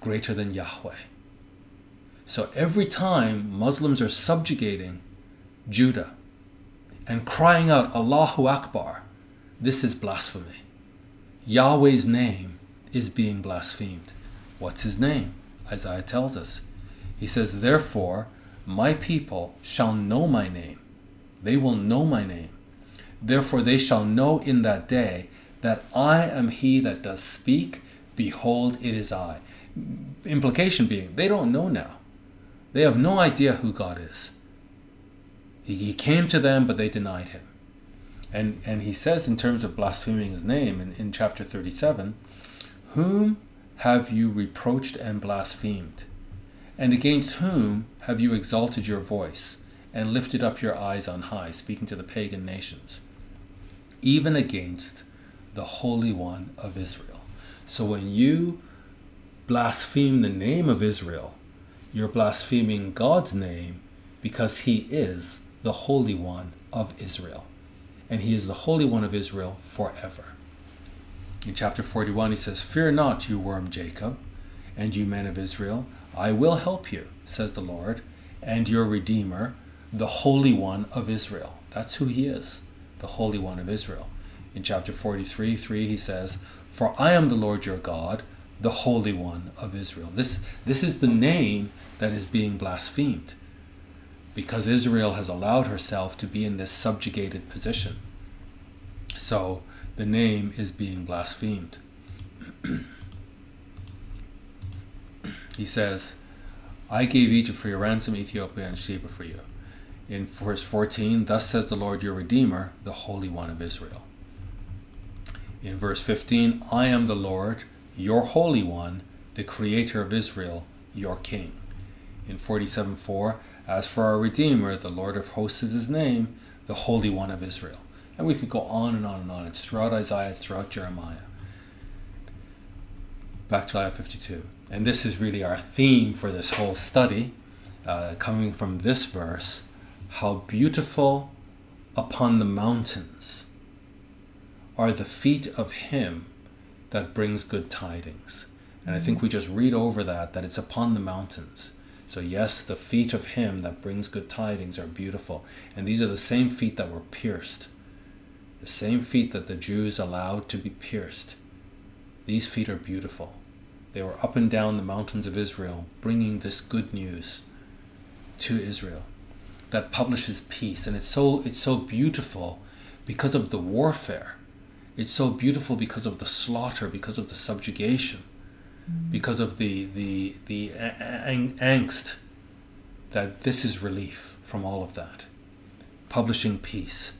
Greater than Yahweh. So every time Muslims are subjugating Judah and crying out Allahu Akbar, this is blasphemy. Yahweh's name is being blasphemed. What's his name? Isaiah tells us he says, Therefore, my people shall know my name. They will know my name. Therefore, they shall know in that day that I am he that does speak. Behold, it is I. Implication being, they don't know now. They have no idea who God is. He, he came to them, but they denied him. And, and he says, in terms of blaspheming his name in, in chapter 37, Whom have you reproached and blasphemed? And against whom have you exalted your voice and lifted up your eyes on high, speaking to the pagan nations? Even against the Holy One of Israel. So when you blaspheme the name of Israel, you're blaspheming God's name because He is the Holy One of Israel. And He is the Holy One of Israel forever. In chapter 41, He says, Fear not, you worm Jacob, and you men of Israel. I will help you, says the Lord, and your Redeemer, the Holy One of Israel. That's who he is, the Holy One of Israel. In chapter 43, 3, he says, For I am the Lord your God, the Holy One of Israel. This, this is the name that is being blasphemed because Israel has allowed herself to be in this subjugated position. So the name is being blasphemed. <clears throat> he says, I gave Egypt for your ransom, Ethiopia and Sheba for you. In verse 14, thus says the Lord your Redeemer, the Holy One of Israel. In verse 15, I am the Lord, your Holy One, the Creator of Israel, your King. In 47 4, as for our Redeemer, the Lord of hosts is his name, the Holy One of Israel. And we could go on and on and on. It's throughout Isaiah, it's throughout Jeremiah. Back to Isaiah 52. And this is really our theme for this whole study, uh, coming from this verse How beautiful upon the mountains are the feet of him that brings good tidings. And I think we just read over that, that it's upon the mountains. So, yes, the feet of him that brings good tidings are beautiful. And these are the same feet that were pierced, the same feet that the Jews allowed to be pierced. These feet are beautiful. They were up and down the mountains of Israel, bringing this good news to Israel that publishes peace. And it's so, it's so beautiful because of the warfare. It's so beautiful because of the slaughter, because of the subjugation, mm-hmm. because of the, the, the ang- angst that this is relief from all of that. Publishing peace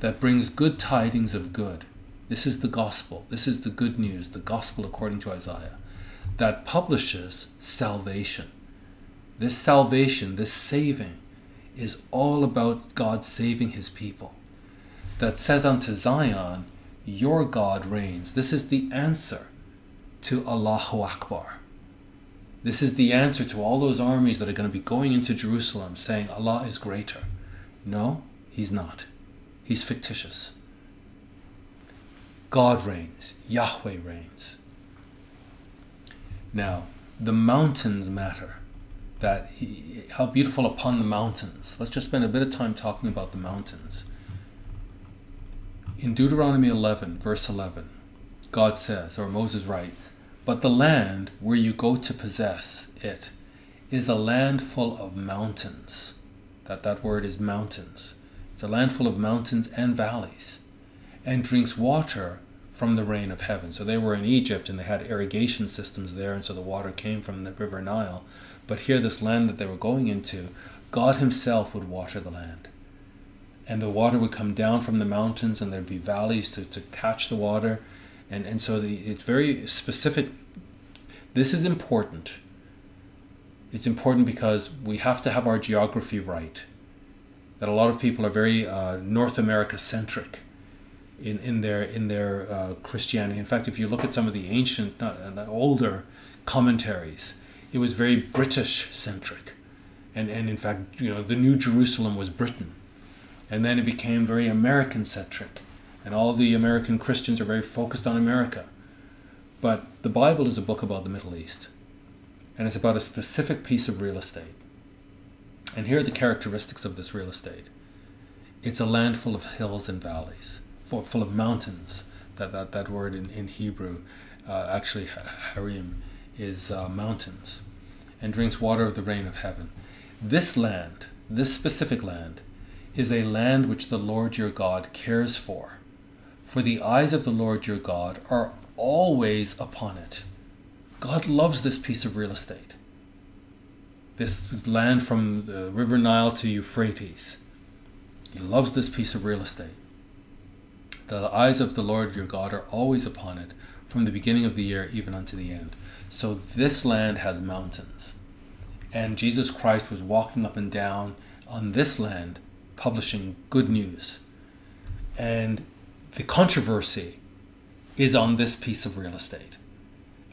that brings good tidings of good. This is the gospel. This is the good news, the gospel according to Isaiah that publishes salvation. This salvation, this saving, is all about God saving his people. That says unto Zion, Your God reigns. This is the answer to Allahu Akbar. This is the answer to all those armies that are going to be going into Jerusalem saying Allah is greater. No, He's not. He's fictitious. God reigns, Yahweh reigns. Now, the mountains matter. that how beautiful upon the mountains. Let's just spend a bit of time talking about the mountains. In Deuteronomy 11, verse 11, God says, or Moses writes, But the land where you go to possess it is a land full of mountains. That that word is mountains. It's a land full of mountains and valleys, and drinks water from the rain of heaven. So they were in Egypt and they had irrigation systems there, and so the water came from the river Nile. But here, this land that they were going into, God Himself would water the land. And the water would come down from the mountains and there'd be valleys to, to catch the water. And and so the, it's very specific. This is important. It's important because we have to have our geography right. That a lot of people are very uh, north america centric in, in their in their uh, christianity in fact if you look at some of the ancient uh, older commentaries it was very british centric and and in fact you know the new jerusalem was britain and then it became very American centric. And all the American Christians are very focused on America. But the Bible is a book about the Middle East. And it's about a specific piece of real estate. And here are the characteristics of this real estate it's a land full of hills and valleys, full, full of mountains. That, that, that word in, in Hebrew, uh, actually, harim, is uh, mountains, and drinks water of the rain of heaven. This land, this specific land, is a land which the Lord your God cares for. For the eyes of the Lord your God are always upon it. God loves this piece of real estate. This land from the River Nile to Euphrates. He loves this piece of real estate. The eyes of the Lord your God are always upon it, from the beginning of the year even unto the end. So this land has mountains. And Jesus Christ was walking up and down on this land publishing good news. And the controversy is on this piece of real estate.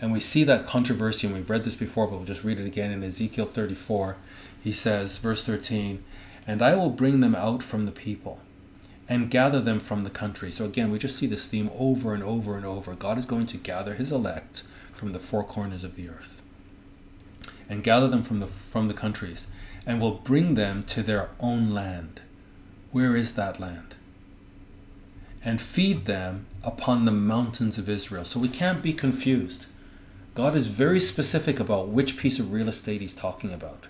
And we see that controversy, and we've read this before, but we'll just read it again in Ezekiel 34. He says, verse 13, And I will bring them out from the people and gather them from the country. So again, we just see this theme over and over and over. God is going to gather his elect from the four corners of the earth and gather them from the, from the countries and will bring them to their own land where is that land? And feed them upon the mountains of Israel. So we can't be confused. God is very specific about which piece of real estate he's talking about.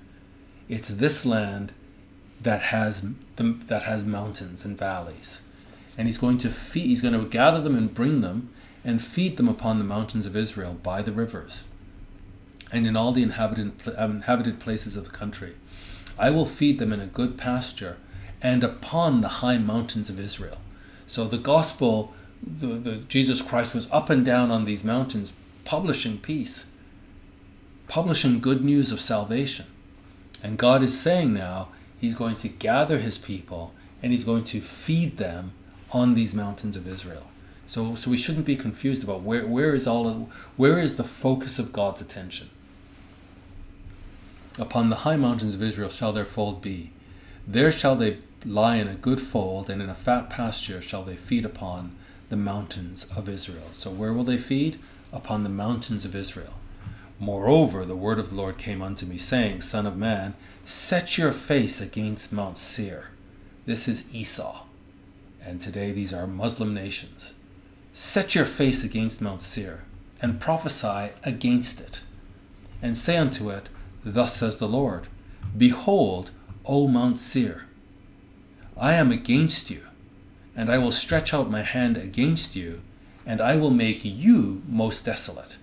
It's this land that has the, that has mountains and valleys. And he's going to feed he's going to gather them and bring them and feed them upon the mountains of Israel by the rivers and in all the inhabited um, inhabited places of the country. I will feed them in a good pasture and upon the high mountains of Israel. So the gospel, the, the Jesus Christ was up and down on these mountains, publishing peace, publishing good news of salvation. And God is saying now He's going to gather His people and He's going to feed them on these mountains of Israel. So, so we shouldn't be confused about where, where is all of, where is the focus of God's attention. Upon the high mountains of Israel shall their fold be. There shall they lie in a good fold, and in a fat pasture shall they feed upon the mountains of Israel. So, where will they feed? Upon the mountains of Israel. Moreover, the word of the Lord came unto me, saying, Son of man, set your face against Mount Seir. This is Esau. And today these are Muslim nations. Set your face against Mount Seir, and prophesy against it. And say unto it, Thus says the Lord Behold, O Mount Seir, I am against you, and I will stretch out my hand against you, and I will make you most desolate.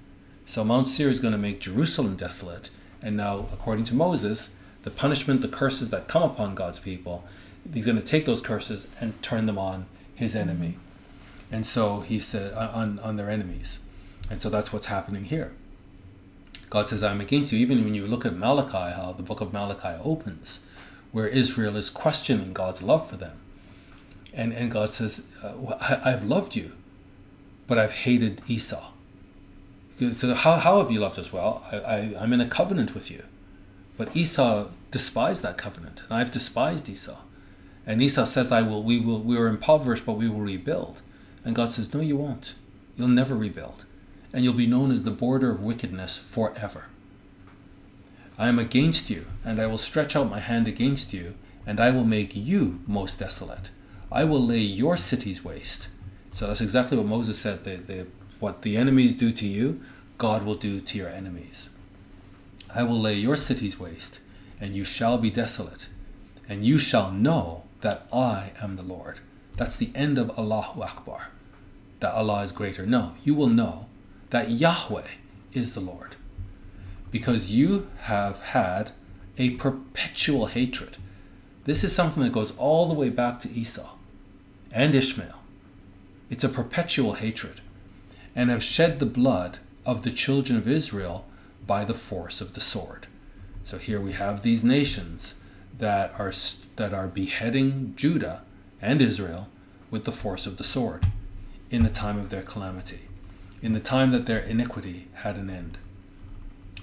So Mount Seir is going to make Jerusalem desolate. And now, according to Moses, the punishment, the curses that come upon God's people, he's going to take those curses and turn them on his enemy. And so he said, on, on their enemies. And so that's what's happening here. God says, I'm against you. Even when you look at Malachi, how the book of Malachi opens, where Israel is questioning God's love for them. And, and God says, uh, I've loved you, but I've hated Esau. So how, how have you loved us? Well, I, I, I'm in a covenant with you. But Esau despised that covenant, and I've despised Esau. And Esau says, "I will. We will. We are impoverished, but we will rebuild." And God says, "No, you won't. You'll never rebuild, and you'll be known as the border of wickedness forever." I am against you, and I will stretch out my hand against you, and I will make you most desolate. I will lay your cities waste. So that's exactly what Moses said. The, the, what the enemies do to you, God will do to your enemies. I will lay your cities waste, and you shall be desolate, and you shall know that I am the Lord. That's the end of Allahu Akbar, that Allah is greater. No, you will know that Yahweh is the Lord, because you have had a perpetual hatred. This is something that goes all the way back to Esau and Ishmael. It's a perpetual hatred, and have shed the blood of the children of Israel by the force of the sword. So here we have these nations that are that are beheading Judah and Israel with the force of the sword in the time of their calamity, in the time that their iniquity had an end.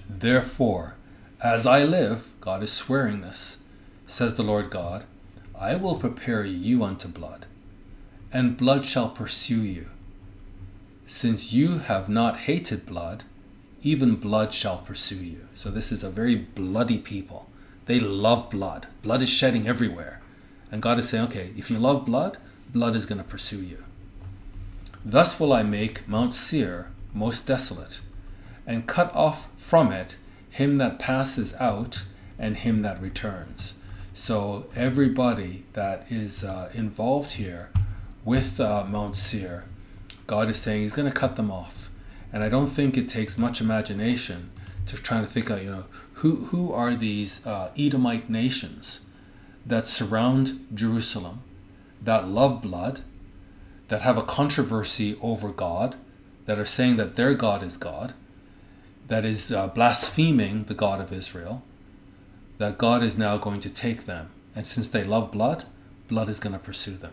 Therefore, as I live, God is swearing this, says the Lord God, I will prepare you unto blood, and blood shall pursue you. Since you have not hated blood, even blood shall pursue you. So this is a very bloody people. They love blood. Blood is shedding everywhere. And God is saying, okay, if you love blood, blood is going to pursue you. Thus will I make Mount Seir most desolate, and cut off from it him that passes out and him that returns. So everybody that is uh, involved here with uh, Mount Seir, God is saying He's going to cut them off. And I don't think it takes much imagination to try to think out, you know, who, who are these uh, Edomite nations that surround Jerusalem, that love blood, that have a controversy over God, that are saying that their God is God, that is uh, blaspheming the God of Israel, that God is now going to take them. And since they love blood, blood is going to pursue them.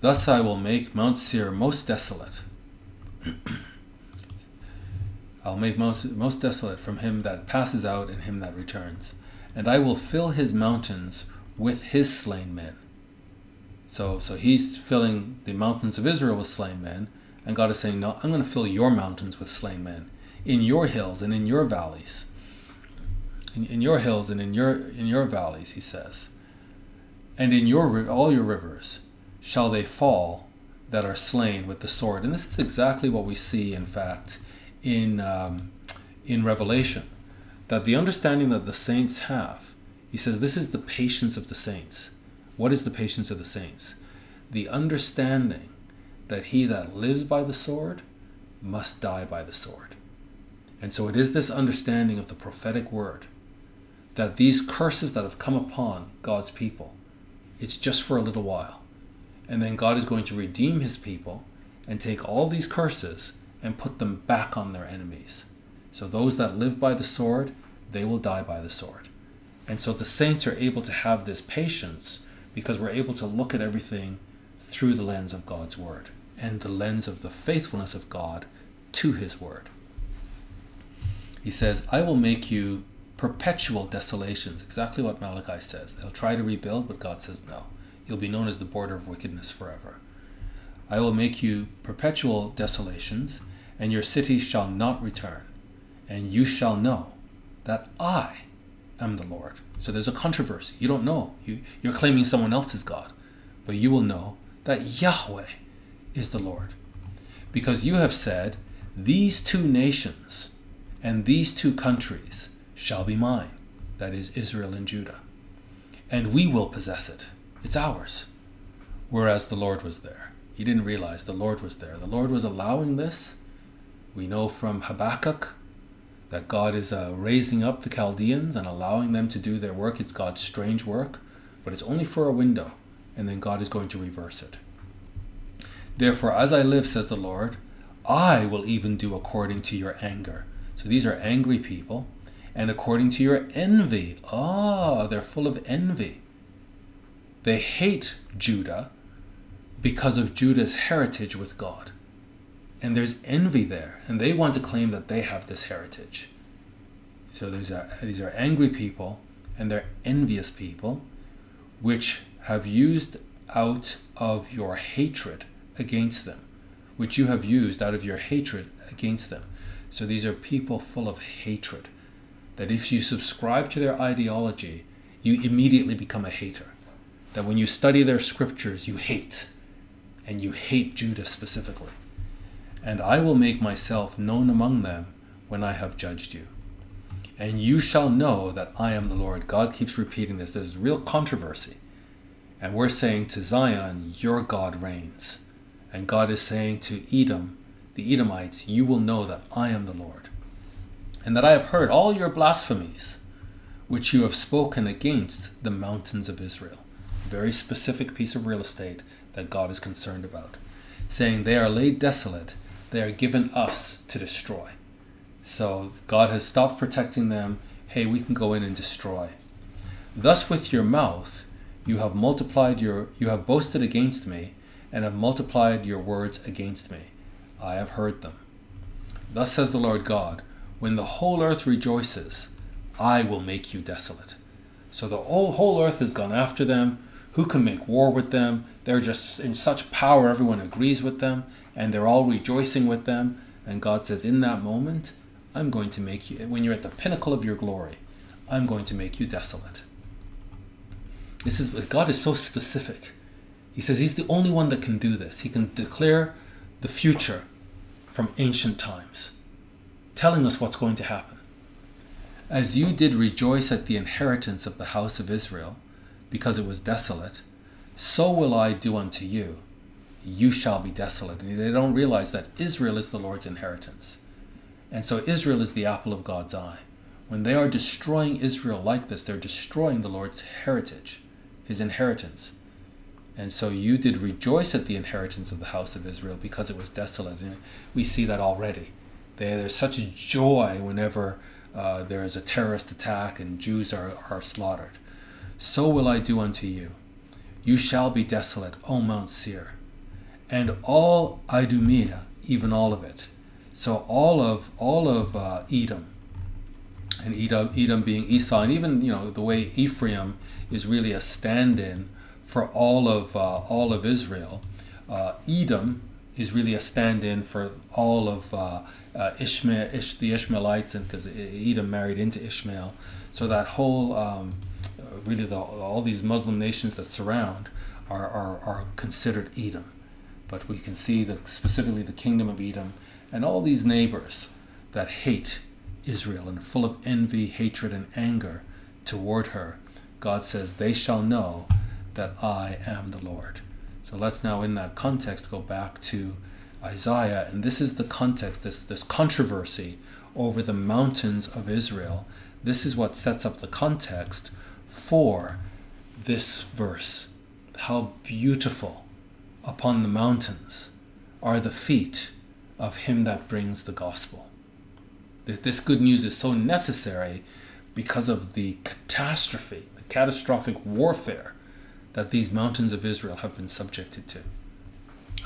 Thus I will make Mount Seir most desolate. <coughs> I'll make most, most desolate from him that passes out and him that returns. And I will fill his mountains with his slain men. So, so he's filling the mountains of Israel with slain men, and God is saying, No, I'm going to fill your mountains with slain men, in your hills and in your valleys. In, in your hills and in your in your valleys, he says. And in your all your rivers shall they fall that are slain with the sword. And this is exactly what we see, in fact, in, um, in Revelation, that the understanding that the saints have, he says, this is the patience of the saints. What is the patience of the saints? The understanding that he that lives by the sword must die by the sword. And so it is this understanding of the prophetic word that these curses that have come upon God's people, it's just for a little while. And then God is going to redeem his people and take all these curses and put them back on their enemies. So those that live by the sword, they will die by the sword. And so the saints are able to have this patience because we're able to look at everything through the lens of God's word and the lens of the faithfulness of God to his word. He says, I will make you perpetual desolations. Exactly what Malachi says. They'll try to rebuild, but God says no. You'll be known as the border of wickedness forever. I will make you perpetual desolations, and your cities shall not return, and you shall know that I am the Lord. So there's a controversy. You don't know. You, you're claiming someone else is God, but you will know that Yahweh is the Lord. Because you have said, These two nations and these two countries shall be mine, that is, Israel and Judah, and we will possess it. It's ours. Whereas the Lord was there. He didn't realize the Lord was there. The Lord was allowing this we know from Habakkuk that God is uh, raising up the Chaldeans and allowing them to do their work. It's God's strange work, but it's only for a window, and then God is going to reverse it. Therefore, as I live, says the Lord, I will even do according to your anger. So these are angry people, and according to your envy. Ah, they're full of envy. They hate Judah because of Judah's heritage with God and there's envy there, and they want to claim that they have this heritage. So these are these are angry people, and they're envious people, which have used out of your hatred against them, which you have used out of your hatred against them. So these are people full of hatred. that if you subscribe to their ideology, you immediately become a hater. That when you study their scriptures, you hate. And you hate Judah specifically. And I will make myself known among them when I have judged you. And you shall know that I am the Lord. God keeps repeating this. There's real controversy. And we're saying to Zion, Your God reigns. And God is saying to Edom, the Edomites, You will know that I am the Lord. And that I have heard all your blasphemies, which you have spoken against the mountains of Israel. Very specific piece of real estate that God is concerned about. Saying, They are laid desolate, they are given us to destroy. So God has stopped protecting them. Hey, we can go in and destroy. Thus with your mouth you have multiplied your you have boasted against me and have multiplied your words against me. I have heard them. Thus says the Lord God, when the whole earth rejoices, I will make you desolate. So the whole, whole earth has gone after them. Who can make war with them? They're just in such power, everyone agrees with them, and they're all rejoicing with them. And God says, In that moment, I'm going to make you, when you're at the pinnacle of your glory, I'm going to make you desolate. This is God is so specific. He says He's the only one that can do this. He can declare the future from ancient times, telling us what's going to happen. As you did rejoice at the inheritance of the house of Israel, because it was desolate, so will I do unto you. You shall be desolate. And they don't realize that Israel is the Lord's inheritance. And so Israel is the apple of God's eye. When they are destroying Israel like this, they're destroying the Lord's heritage, his inheritance. And so you did rejoice at the inheritance of the house of Israel because it was desolate. And we see that already. There's such joy whenever uh, there is a terrorist attack and Jews are, are slaughtered. So will I do unto you. You shall be desolate, O Mount Seir, and all Idumea, even all of it. So all of all of uh, Edom, and Edom, Edom being Esau, and even you know the way Ephraim is really a stand-in for all of uh, all of Israel. Uh, Edom is really a stand-in for all of uh, uh, Ishmael, Ish, the Ishmaelites, and because Edom married into Ishmael, so that whole um, really the, all these Muslim nations that surround are, are, are considered Edom. But we can see specifically the kingdom of Edom and all these neighbors that hate Israel and full of envy, hatred, and anger toward her, God says, they shall know that I am the Lord. So let's now, in that context, go back to Isaiah. And this is the context, this, this controversy over the mountains of Israel. This is what sets up the context for this verse. How beautiful upon the mountains are the feet of him that brings the gospel. This good news is so necessary because of the catastrophe, the catastrophic warfare that these mountains of Israel have been subjected to.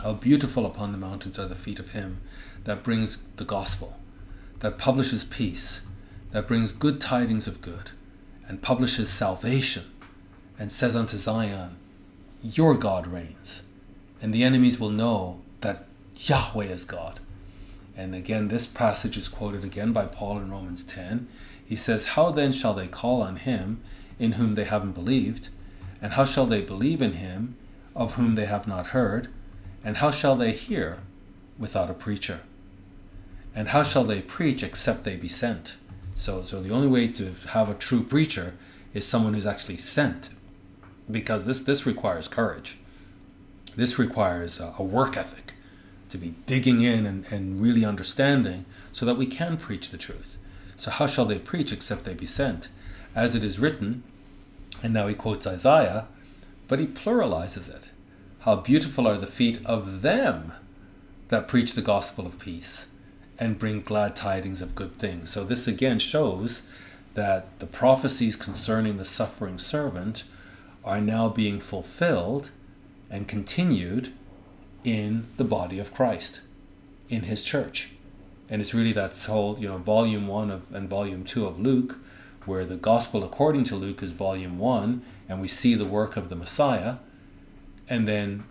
How beautiful upon the mountains are the feet of him that brings the gospel, that publishes peace, that brings good tidings of good, and publishes salvation, and says unto Zion, Your God reigns, and the enemies will know that Yahweh is God. And again, this passage is quoted again by Paul in Romans 10. He says, How then shall they call on him in whom they haven't believed? And how shall they believe in him of whom they have not heard? And how shall they hear without a preacher? And how shall they preach except they be sent? So, so the only way to have a true preacher is someone who's actually sent, because this this requires courage. This requires a, a work ethic to be digging in and, and really understanding so that we can preach the truth. So, how shall they preach except they be sent? As it is written, and now he quotes Isaiah, but he pluralizes it. How beautiful are the feet of them that preach the gospel of peace and bring glad tidings of good things. So, this again shows that the prophecies concerning the suffering servant are now being fulfilled and continued in the body of Christ, in his church. And it's really that whole, you know, volume one of and volume two of Luke, where the gospel according to Luke is volume one, and we see the work of the Messiah. And then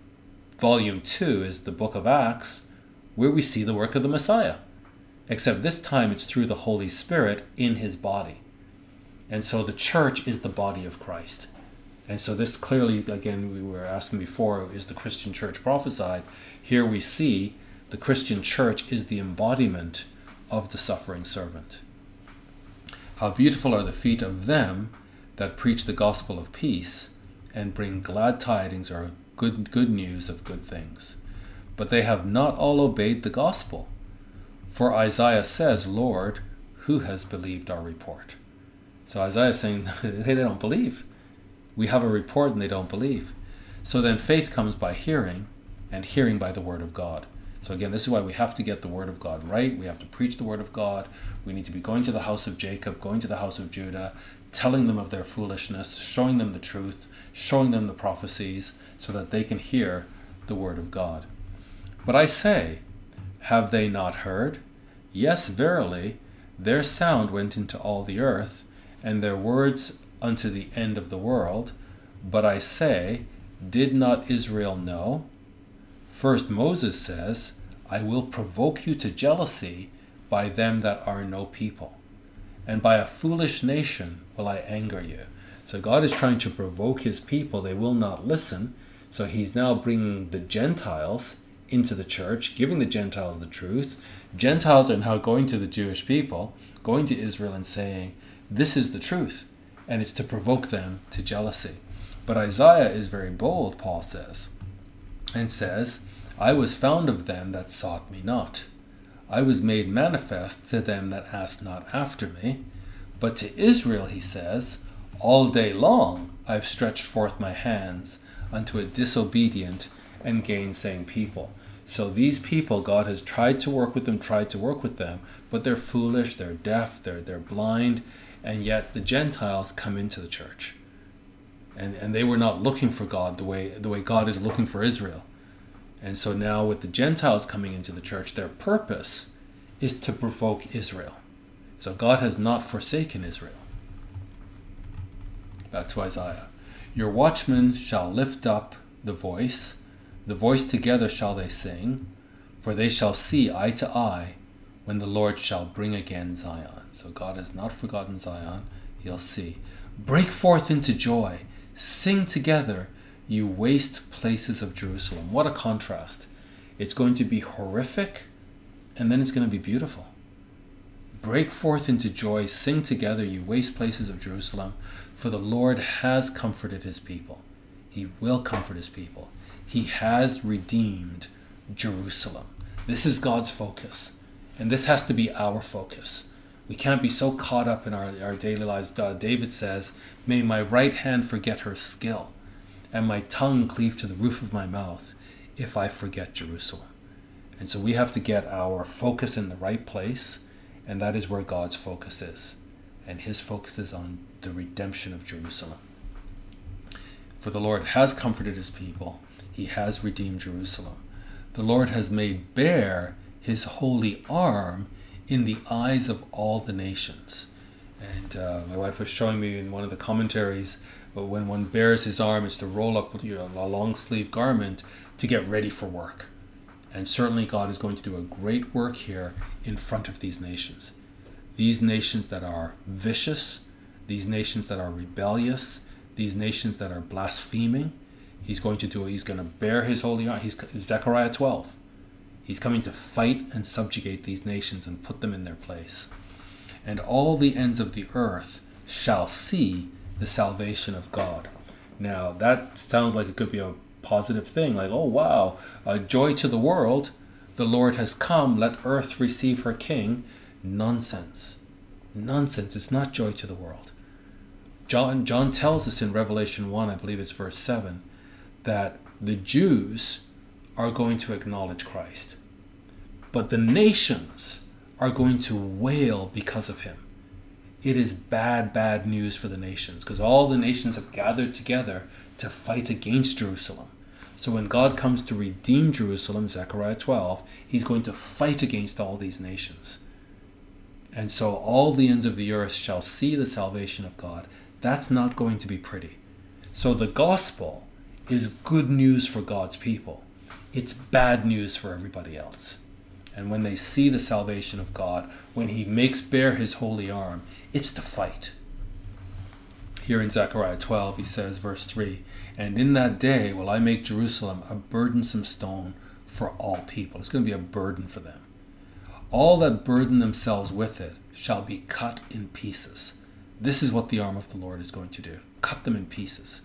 volume two is the book of Acts, where we see the work of the Messiah. Except this time it's through the Holy Spirit in his body. And so the church is the body of Christ. And so this clearly, again, we were asking before, is the Christian church prophesied? Here we see the Christian church is the embodiment of the suffering servant. How beautiful are the feet of them that preach the gospel of peace and bring glad tidings or good, good news of good things. But they have not all obeyed the gospel. For Isaiah says, Lord, who has believed our report? So Isaiah is saying <laughs> they don't believe. We have a report and they don't believe. So then faith comes by hearing, and hearing by the word of God. So again, this is why we have to get the word of God right. We have to preach the word of God. We need to be going to the house of Jacob, going to the house of Judah, telling them of their foolishness, showing them the truth, showing them the prophecies, so that they can hear the word of God. But I say, have they not heard? Yes, verily, their sound went into all the earth, and their words unto the end of the world. But I say, did not Israel know? First Moses says, I will provoke you to jealousy by them that are no people, and by a foolish nation will I anger you. So God is trying to provoke his people. They will not listen. So he's now bringing the Gentiles into the church, giving the Gentiles the truth. Gentiles are now going to the Jewish people, going to Israel and saying, This is the truth and it's to provoke them to jealousy. But Isaiah is very bold, Paul says, and says, I was found of them that sought me not. I was made manifest to them that asked not after me. But to Israel, he says, All day long I've stretched forth my hands unto a disobedient and gainsaying people. So these people, God has tried to work with them, tried to work with them, but they're foolish, they're deaf, they're, they're blind, and yet the Gentiles come into the church. And, and they were not looking for God the way, the way God is looking for Israel. And so now, with the Gentiles coming into the church, their purpose is to provoke Israel. So God has not forsaken Israel. Back to Isaiah. Your watchmen shall lift up the voice, the voice together shall they sing, for they shall see eye to eye when the Lord shall bring again Zion. So God has not forgotten Zion. He'll see. Break forth into joy. Sing together, you waste places of Jerusalem. What a contrast. It's going to be horrific, and then it's going to be beautiful. Break forth into joy. Sing together, you waste places of Jerusalem. For the Lord has comforted his people. He will comfort his people. He has redeemed Jerusalem. This is God's focus. And this has to be our focus. We can't be so caught up in our, our daily lives. David says, May my right hand forget her skill, and my tongue cleave to the roof of my mouth, if I forget Jerusalem. And so we have to get our focus in the right place, and that is where God's focus is. And his focus is on the redemption of Jerusalem. For the Lord has comforted his people, he has redeemed Jerusalem. The Lord has made bare his holy arm in the eyes of all the nations. And uh, my wife was showing me in one of the commentaries, but when one bares his arm, it's to roll up you know, a long sleeve garment to get ready for work. And certainly, God is going to do a great work here in front of these nations. These nations that are vicious, these nations that are rebellious, these nations that are blaspheming. He's going to do. it. He's going to bear his holy arm. He's Zechariah 12. He's coming to fight and subjugate these nations and put them in their place. And all the ends of the earth shall see the salvation of God. Now, that sounds like it could be a positive thing, like, oh wow, uh, joy to the world, the Lord has come, let earth receive her king. Nonsense. Nonsense. It's not joy to the world. John, John tells us in Revelation 1, I believe it's verse 7, that the Jews are going to acknowledge Christ. But the nations are going to wail because of him. It is bad, bad news for the nations because all the nations have gathered together to fight against Jerusalem. So when God comes to redeem Jerusalem, Zechariah 12, he's going to fight against all these nations. And so all the ends of the earth shall see the salvation of God. That's not going to be pretty. So the gospel is good news for God's people, it's bad news for everybody else. And when they see the salvation of God, when He makes bare His holy arm, it's to fight. Here in Zechariah 12, he says, verse 3 And in that day will I make Jerusalem a burdensome stone for all people. It's going to be a burden for them. All that burden themselves with it shall be cut in pieces. This is what the arm of the Lord is going to do cut them in pieces.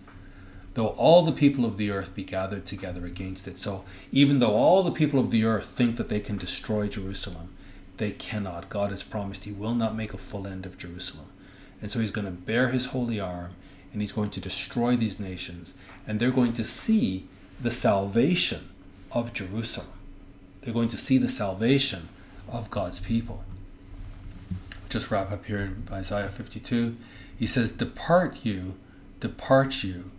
Though all the people of the earth be gathered together against it. So, even though all the people of the earth think that they can destroy Jerusalem, they cannot. God has promised He will not make a full end of Jerusalem. And so He's going to bear His holy arm and He's going to destroy these nations. And they're going to see the salvation of Jerusalem. They're going to see the salvation of God's people. Just wrap up here in Isaiah 52. He says, Depart you, depart you,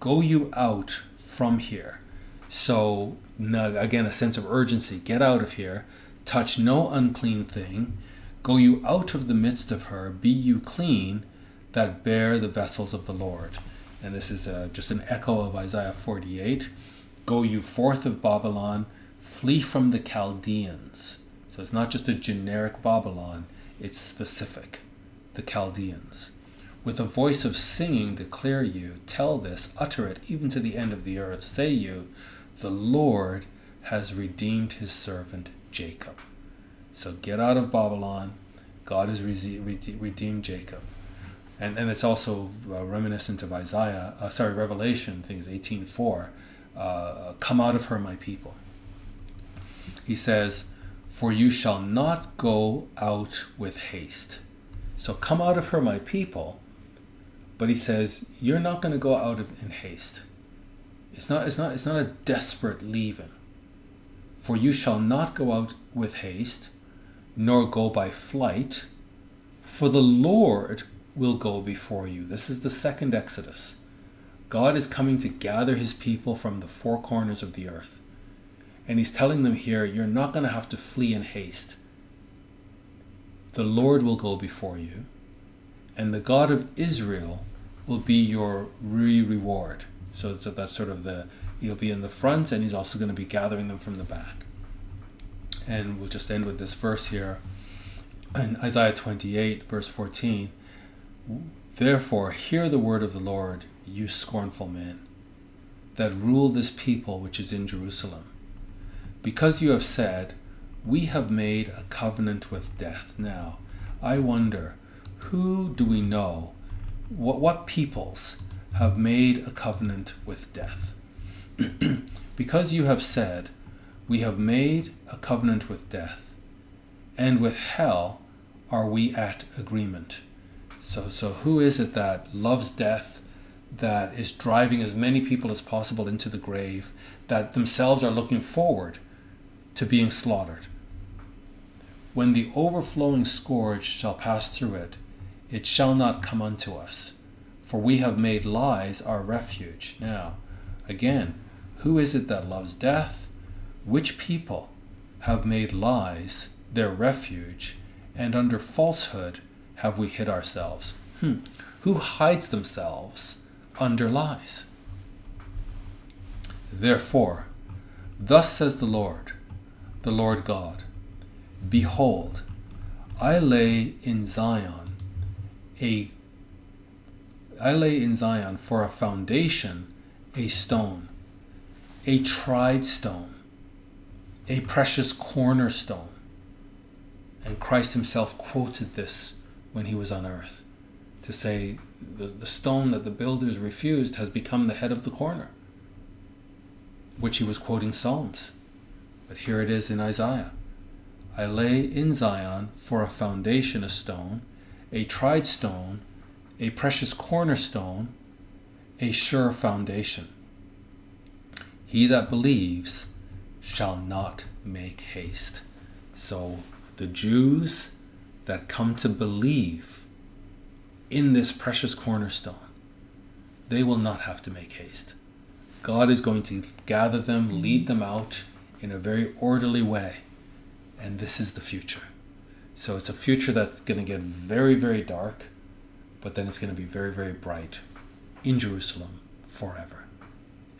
go you out from here. So, again, a sense of urgency. Get out of here. Touch no unclean thing. Go you out of the midst of her. Be you clean that bear the vessels of the Lord. And this is uh, just an echo of Isaiah 48. Go you forth of Babylon, flee from the Chaldeans. So it's not just a generic Babylon, it's specific. The Chaldeans. With a voice of singing declare you, tell this, utter it even to the end of the earth. Say you, the Lord has redeemed his servant Jacob. So get out of Babylon. God has redeemed Jacob. And, and it's also uh, reminiscent of Isaiah, uh, sorry, Revelation, things 18.4. Uh, come out of her, my people. He says, For you shall not go out with haste. So come out of her, my people. But he says, You're not going to go out in haste. It's not, it's, not, it's not a desperate leaving. For you shall not go out with haste, nor go by flight, for the Lord will go before you. This is the second Exodus. God is coming to gather his people from the four corners of the earth. And he's telling them here, you're not going to have to flee in haste. The Lord will go before you, and the God of Israel will be your re reward. So, so that's sort of the, he'll be in the front, and he's also going to be gathering them from the back. And we'll just end with this verse here in Isaiah 28, verse 14. Therefore, hear the word of the Lord you scornful men, that rule this people which is in Jerusalem. Because you have said, We have made a covenant with death. Now, I wonder, who do we know? What, what peoples have made a covenant with death? <clears throat> because you have said, We have made a covenant with death, and with hell are we at agreement. So, so who is it that loves death that is driving as many people as possible into the grave, that themselves are looking forward to being slaughtered. When the overflowing scourge shall pass through it, it shall not come unto us, for we have made lies our refuge. Now, again, who is it that loves death? Which people have made lies their refuge, and under falsehood have we hid ourselves? Hmm. Who hides themselves under lies. Therefore, thus says the Lord, the Lord God Behold, I lay in Zion a I lay in Zion for a foundation a stone, a tried stone, a precious cornerstone. And Christ himself quoted this when he was on earth to say, the, the stone that the builders refused has become the head of the corner, which he was quoting Psalms. But here it is in Isaiah I lay in Zion for a foundation a stone, a tried stone, a precious cornerstone, a sure foundation. He that believes shall not make haste. So the Jews that come to believe in this precious cornerstone, they will not have to make haste. God is going to gather them, lead them out in a very orderly way. And this is the future. So it's a future that's going to get very, very dark, but then it's going to be very, very bright in Jerusalem forever.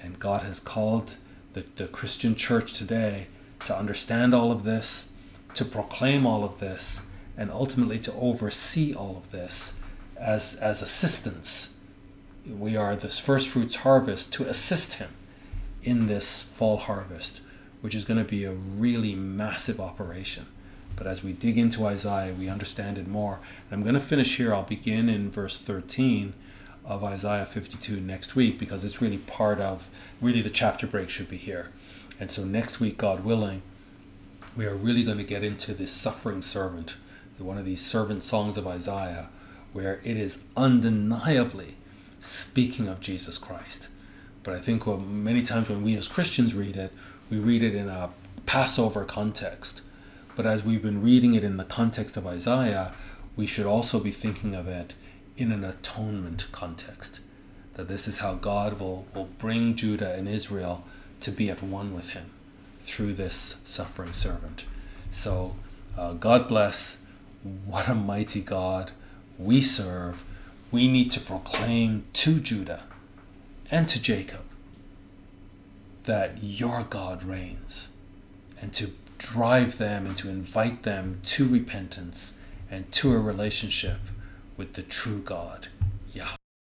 And God has called the, the Christian church today to understand all of this, to proclaim all of this, and ultimately to oversee all of this as, as assistants we are this first fruits harvest to assist him in this fall harvest, which is going to be a really massive operation. But as we dig into Isaiah, we understand it more. And I'm going to finish here. I'll begin in verse 13 of Isaiah 52 next week because it's really part of, really, the chapter break should be here. And so next week, God willing, we are really going to get into this suffering servant, one of these servant songs of Isaiah, where it is undeniably speaking of Jesus Christ. But I think many times when we as Christians read it, we read it in a Passover context. But as we've been reading it in the context of Isaiah, we should also be thinking of it in an atonement context. That this is how God will, will bring Judah and Israel to be at one with Him through this suffering servant. So, uh, God bless. What a mighty God we serve. We need to proclaim to Judah and to Jacob that your God reigns and to drive them and to invite them to repentance and to a relationship with the true God, Yahweh.